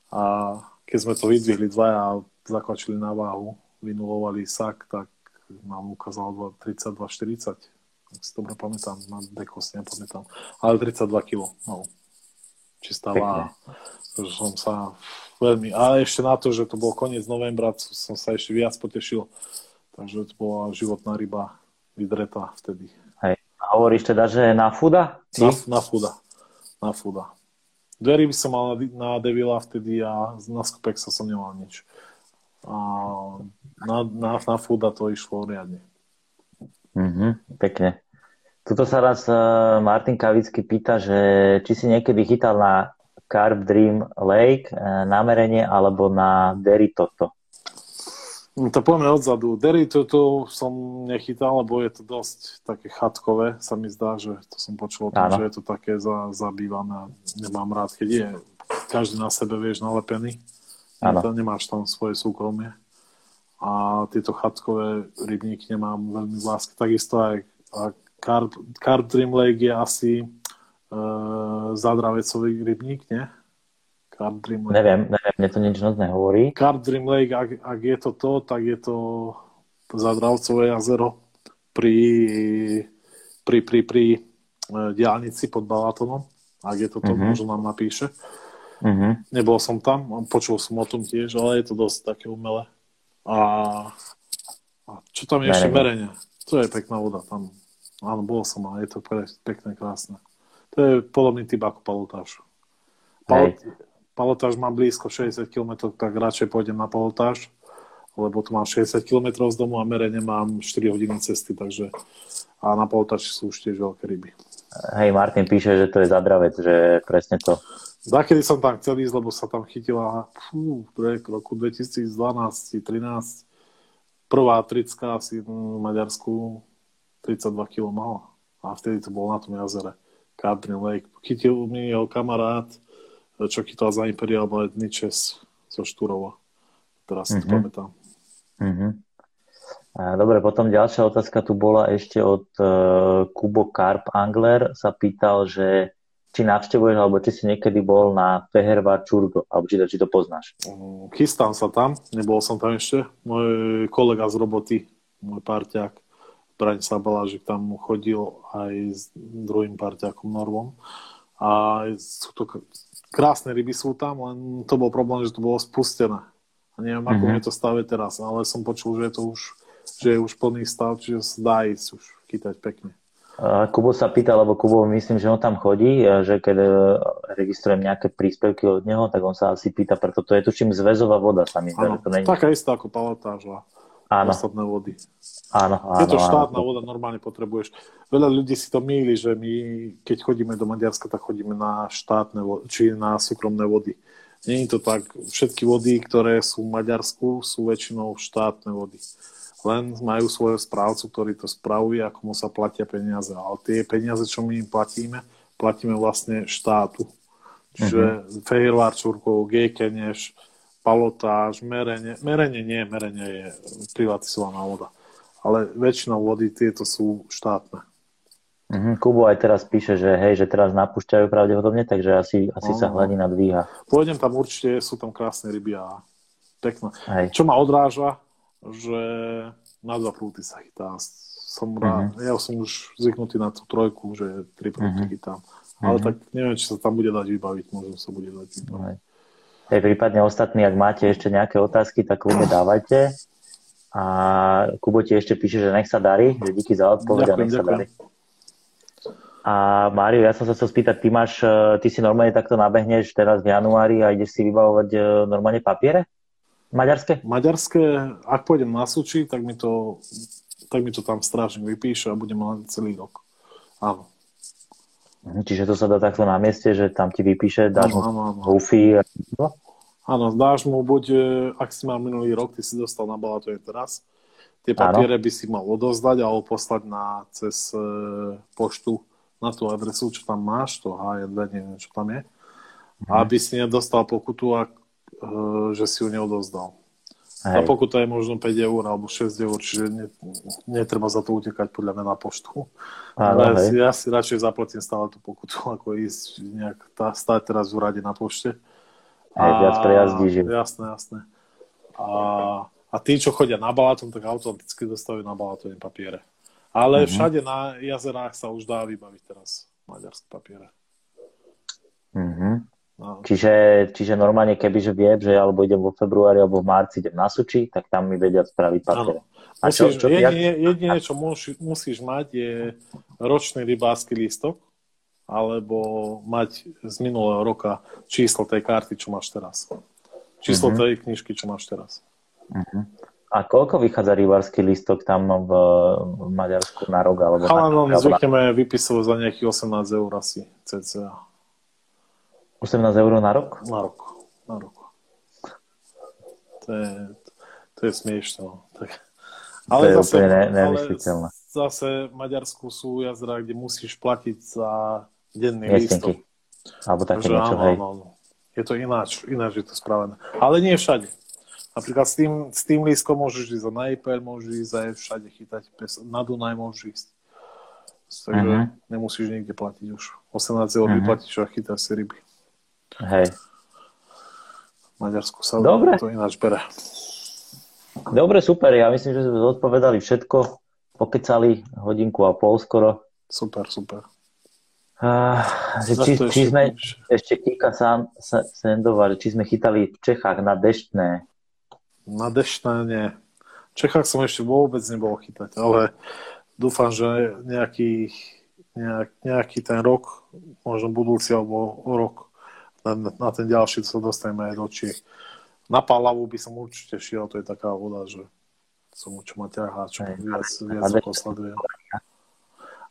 A keď sme to vydvihli dvaja a zakvačili na váhu, vynulovali sak, tak nám ukázal 32-40. Ak si dobre pamätám, na dekos nepamätám. Ale 32 kg, no. Čistá váha. Takže som sa veľmi... A ešte na to, že to bol koniec novembra, som sa ešte viac potešil. Takže to bola životná ryba vydretá vtedy. Hej. A hovoríš teda, že na fuda? Na, na fuda. Na fuda. Dve ryby som mal na Devila vtedy a na Skupexa som nemal nič. A na, na, na Fuda to išlo riadne. Mm-hmm, pekne. Tuto sa raz uh, Martin Kavický pýta, že či si niekedy chytal na Carp Dream Lake uh, namerenie alebo na Derry Toto. No to poďme odzadu. Derry toto som nechytal, lebo je to dosť také chatkové, sa mi zdá, že to som počul o tom, že je to také za, zabývané. Nemám rád, keď je každý na sebe, vieš, nalepený. Áno. Nemáš tam svoje súkromie. A tieto chatkové rybníky nemám veľmi láske. Takisto aj Carp, Carp Dream Lake je asi uh, zadravecový rybník, nie? Card Dream Lake. Neviem, neviem, mne to nič moc nehovorí. Card Dream Lake, ak, ak je to to, tak je to Zadravcové jazero pri, pri, pri, pri e, diálnici pod Balatonom. Ak je to to, uh-huh. možno nám napíše. Uh-huh. Nebol som tam, počul som o tom tiež, ale je to dosť také umelé. A, a čo tam je ešte merenie? To je pekná voda tam. Áno, bol som a je to pekné, krásne. To je podobný typ ako palotáž. Palot, Palotáž má blízko 60 km, tak radšej pôjdem na palotáž, lebo tu mám 60 km z domu a merene mám 4 hodiny cesty, takže a na palotáži sú už tiež veľké ryby. Hej, Martin píše, že to je zadravec, že presne to. Zakedy som tam chcel ísť, lebo sa tam chytila fú, v roku 2012-2013 prvá trická asi v Maďarsku 32 kg mala. A vtedy to bolo na tom jazere. Cadrin Lake. Chytil mi jeho kamarát, čo chytal za Imperial Bledný Čes zo Štúrova. Teraz mm-hmm. to mhm. pamätám. Mm-hmm. Dobre, potom ďalšia otázka tu bola ešte od uh, Kubo Karp Angler. Sa pýtal, že či navštevuješ, alebo či si niekedy bol na Feherva Čurgo, alebo či to, či to poznáš. Chystám sa tam, nebol som tam ešte. Môj kolega z roboty, môj parťák, Braň Sabalážik tam chodil aj s druhým parťákom Norvom. A sú to krásne ryby sú tam, len to bol problém, že to bolo spustené. A neviem, ako mm-hmm. je to stave teraz, ale som počul, že je to už, že je už plný stav, čiže sa dá ísť už chytať pekne. Kubo sa pýta, lebo Kubo myslím, že on tam chodí, že keď e, registrujem nejaké príspevky od neho, tak on sa asi pýta, preto to je tuším zväzová voda sa mi zdá, to není. Taká istá ako palatáž a áno. ostatné vody. Áno, áno, je to štátna áno. voda, normálne potrebuješ. Veľa ľudí si to míli, že my, keď chodíme do Maďarska, tak chodíme na štátne vody, či na súkromné vody. Není to tak. Všetky vody, ktoré sú v Maďarsku, sú väčšinou štátne vody. Len majú svojho správcu, ktorý to spravuje, ako mu sa platia peniaze. Ale tie peniaze, čo my im platíme, platíme vlastne štátu. Čiže mm-hmm. Fejrvár, Čurkov, Gejkeneš, Palotáž, merenie. Merenie nie, merenie je privatizovaná voda ale väčšinou vody tieto sú štátne. Mm-hmm. Kubo aj teraz píše, že hej, že teraz napúšťajú pravdepodobne, takže asi, asi sa hladina dvíha. Pôjdem tam určite, sú tam krásne ryby a pekné. Hej. Čo ma odráža, že na dva prúty sa chytá. Som rád, mm-hmm. ja som už zvyknutý na tú trojku, že tri prúty mm-hmm. chytám. Ale mm-hmm. tak neviem, či sa tam bude dať vybaviť, možno sa bude dať vybaviť. Hej. Hej, prípadne ostatní, ak máte ešte nejaké otázky, tak kľudne dávajte. A Kubo ti ešte píše, že nech sa darí, že díky za odpoveď a nech sa darí. A Mário, ja som sa chcel spýtať, ty máš, e, ty si normálne takto nabehneš teraz v januári a ideš si vybavovať e, normálne papiere? Maďarské? Maďarské, ak pôjdem na Suči, tak mi to, tak mi to tam strážnik vypíše a budem len celý rok. Áno. Mhm, čiže to sa dá takto na mieste, že tam ti vypíše, dáš mu hufy a... Áno, dáš mu buď, e, ak si mal minulý rok, ty si dostal na je teraz, tie papiere by si mal odozdať alebo poslať na, cez e, poštu na tú adresu, čo tam máš, to H1, neviem, čo tam je, mm. aby si nedostal pokutu, ak, e, že si ju neodozdal. Hej. A pokuta je možno 5 eur alebo 6 eur, čiže ne, netreba za to utekať podľa mňa na poštu. Ale ja, ja si radšej zaplatím stále tú pokutu, ako ísť nejak tá, stáť teraz v rade na pošte. Hej, a, viac prejazdí, že? Jasné, jasné. A, a tí, čo chodia na Balaton, tak automaticky dostávajú na Balatone papiere. Ale mm-hmm. všade na jazerách sa už dá vybaviť teraz maďarské papiere. Mm-hmm. No. Čiže, čiže normálne, keby že viem, že alebo idem vo februári alebo v marci idem na Suči, tak tam mi vedia spraviť papiere. A čo, čo, jedine, jedine, čo musí, musíš mať, je ročný rybársky lístok alebo mať z minulého roka číslo tej karty, čo máš teraz. Číslo mm-hmm. tej knižky, čo máš teraz. Mm-hmm. A koľko vychádza rybársky listok tam v, v Maďarsku na rok? Alebo Chalanom na, zvykneme vypisovať za nejakých 18 eur asi cca. 18 eur na rok? Na rok. Na rok. To je, to je smiešné. No. Tak. Ale to je zase, úplne ne, ale zase v Maďarsku sú jazdra, kde musíš platiť za denný lístok. Alebo také niečo, áno, hej. Áno, Je to ináč, ináč je to spravené. Ale nie všade. Napríklad s tým, s tým lístkom môžeš ísť na IPL, môžeš ísť aj všade chytať, na Dunaj môžeš ísť. Takže uh-huh. nemusíš nikde platiť už. 18 eur uh-huh. vyplatíš a chytáš si ryby. Hej. Maďarsku sa Dobre. to ináč bere. Dobre, super. Ja myslím, že sme odpovedali všetko. Pokecali hodinku a pol skoro. Super, super. Uh, či, či sme, ešte Kika Sendova, či sme chytali v Čechách na deštné na deštné nie. V Čechách som ešte vôbec nebol chytať, ale dúfam, že nejaký, nejak, nejaký ten rok, možno budúci alebo rok, na, na ten ďalší sa dostaneme aj do Čiech. Na Palavu by som určite šiel, to je taká voda, že som čo ma ťahá, čo viac, viac ako sledujem.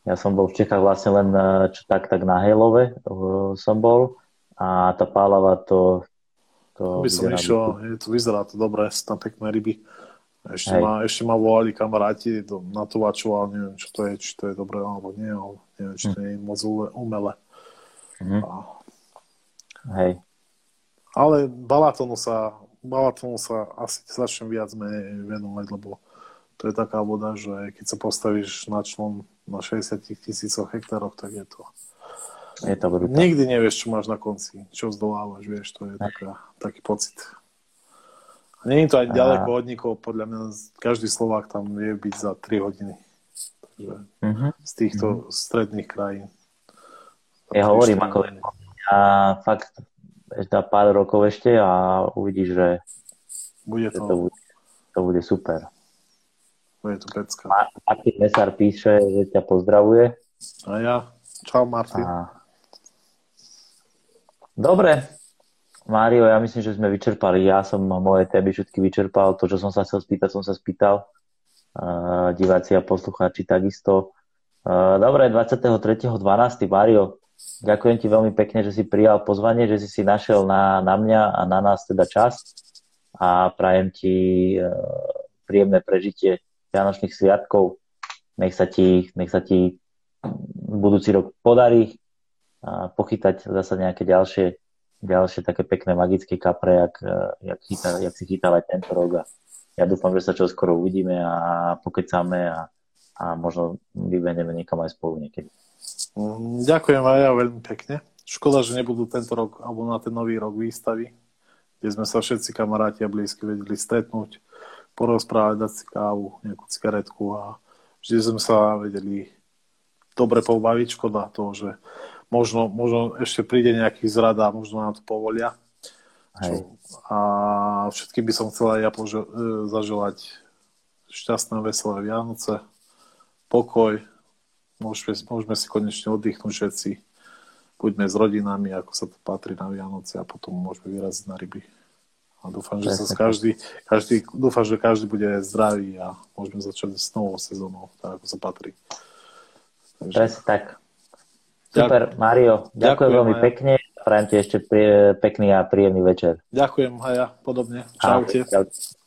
Ja som bol v Čechách vlastne len eh, čo, tak, tak na Hejlove eh, som bol a tá Pálava to to by som išiel, je, to vyzerá to dobre, sú tam pekné ryby. Ešte, ma, ešte ma volali kamaráti do, na to ale neviem, čo to je, či to je dobré alebo nie, ale neviem, či to nie je moc umelé. Mm. A... Hej. Ale Balatonu sa, Balatonu sa asi začnem viac menej venovať, lebo to je taká voda, že keď sa postavíš na člom na 60 tisícoch hektároch, tak je to je to brutál. Nikdy nevieš, čo máš na konci, čo zdolávaš, vieš, to je taká, taký pocit. Je to aj ďaleko od nikoho, podľa mňa každý Slovák tam vie byť za 3 hodiny. Takže uh-huh. z týchto uh-huh. stredných krajín. Ja hovorím, ako a fakt ešte pár rokov ešte a uvidíš, že bude to, to, bude, to bude super. Bude to pecka. Martin Mesar píše, že ťa pozdravuje. A ja. Čau, Martin. A Dobre, Mário, ja myslím, že sme vyčerpali. Ja som moje témy všetky vyčerpal. To, čo som sa chcel spýtať, som sa spýtal. Uh, diváci a poslucháči takisto. Uh, dobre, 23.12. Mário, ďakujem ti veľmi pekne, že si prijal pozvanie, že si si našiel na, na mňa a na nás teda čas a prajem ti uh, príjemné prežitie Vianočných sviatkov. Nech sa ti, nech sa ti budúci rok podarí a pochytať zase nejaké ďalšie, ďalšie také pekné magické kapre, jak, jak, chyta, jak si chytal aj tento rok. A ja dúfam, že sa čo skoro uvidíme a pokecáme a, a možno vybeneme niekam aj spolu niekedy. Mm, ďakujem aj ja veľmi pekne. Škoda, že nebudú tento rok alebo na ten nový rok výstavy, kde sme sa všetci kamaráti a blízky vedeli stretnúť, porozprávať, dať si kávu, nejakú cigaretku a vždy sme sa vedeli dobre pobaviť. Škoda toho, že možno, možno ešte príde nejaký zrad a možno nám to povolia. Čo, a všetkým by som chcel aj ja pože- zaželať šťastné, veselé Vianoce, pokoj, môžeme, môžeme si konečne oddychnúť všetci. Buďme s rodinami, ako sa to patrí na Vianoce a potom môžeme vyraziť na ryby. A dúfam, že sa každý, každý, dúfam, že každý bude zdravý a môžeme začať s novou sezónou, tak ako sa patrí. Takže... Presne tak. Super, Ďakujem. Mario, ďakujem, ďakujem veľmi aj. pekne. Prajem ti ešte pekný a príjemný večer. Ďakujem a ja podobne. Čaute. Ahoj, čaute.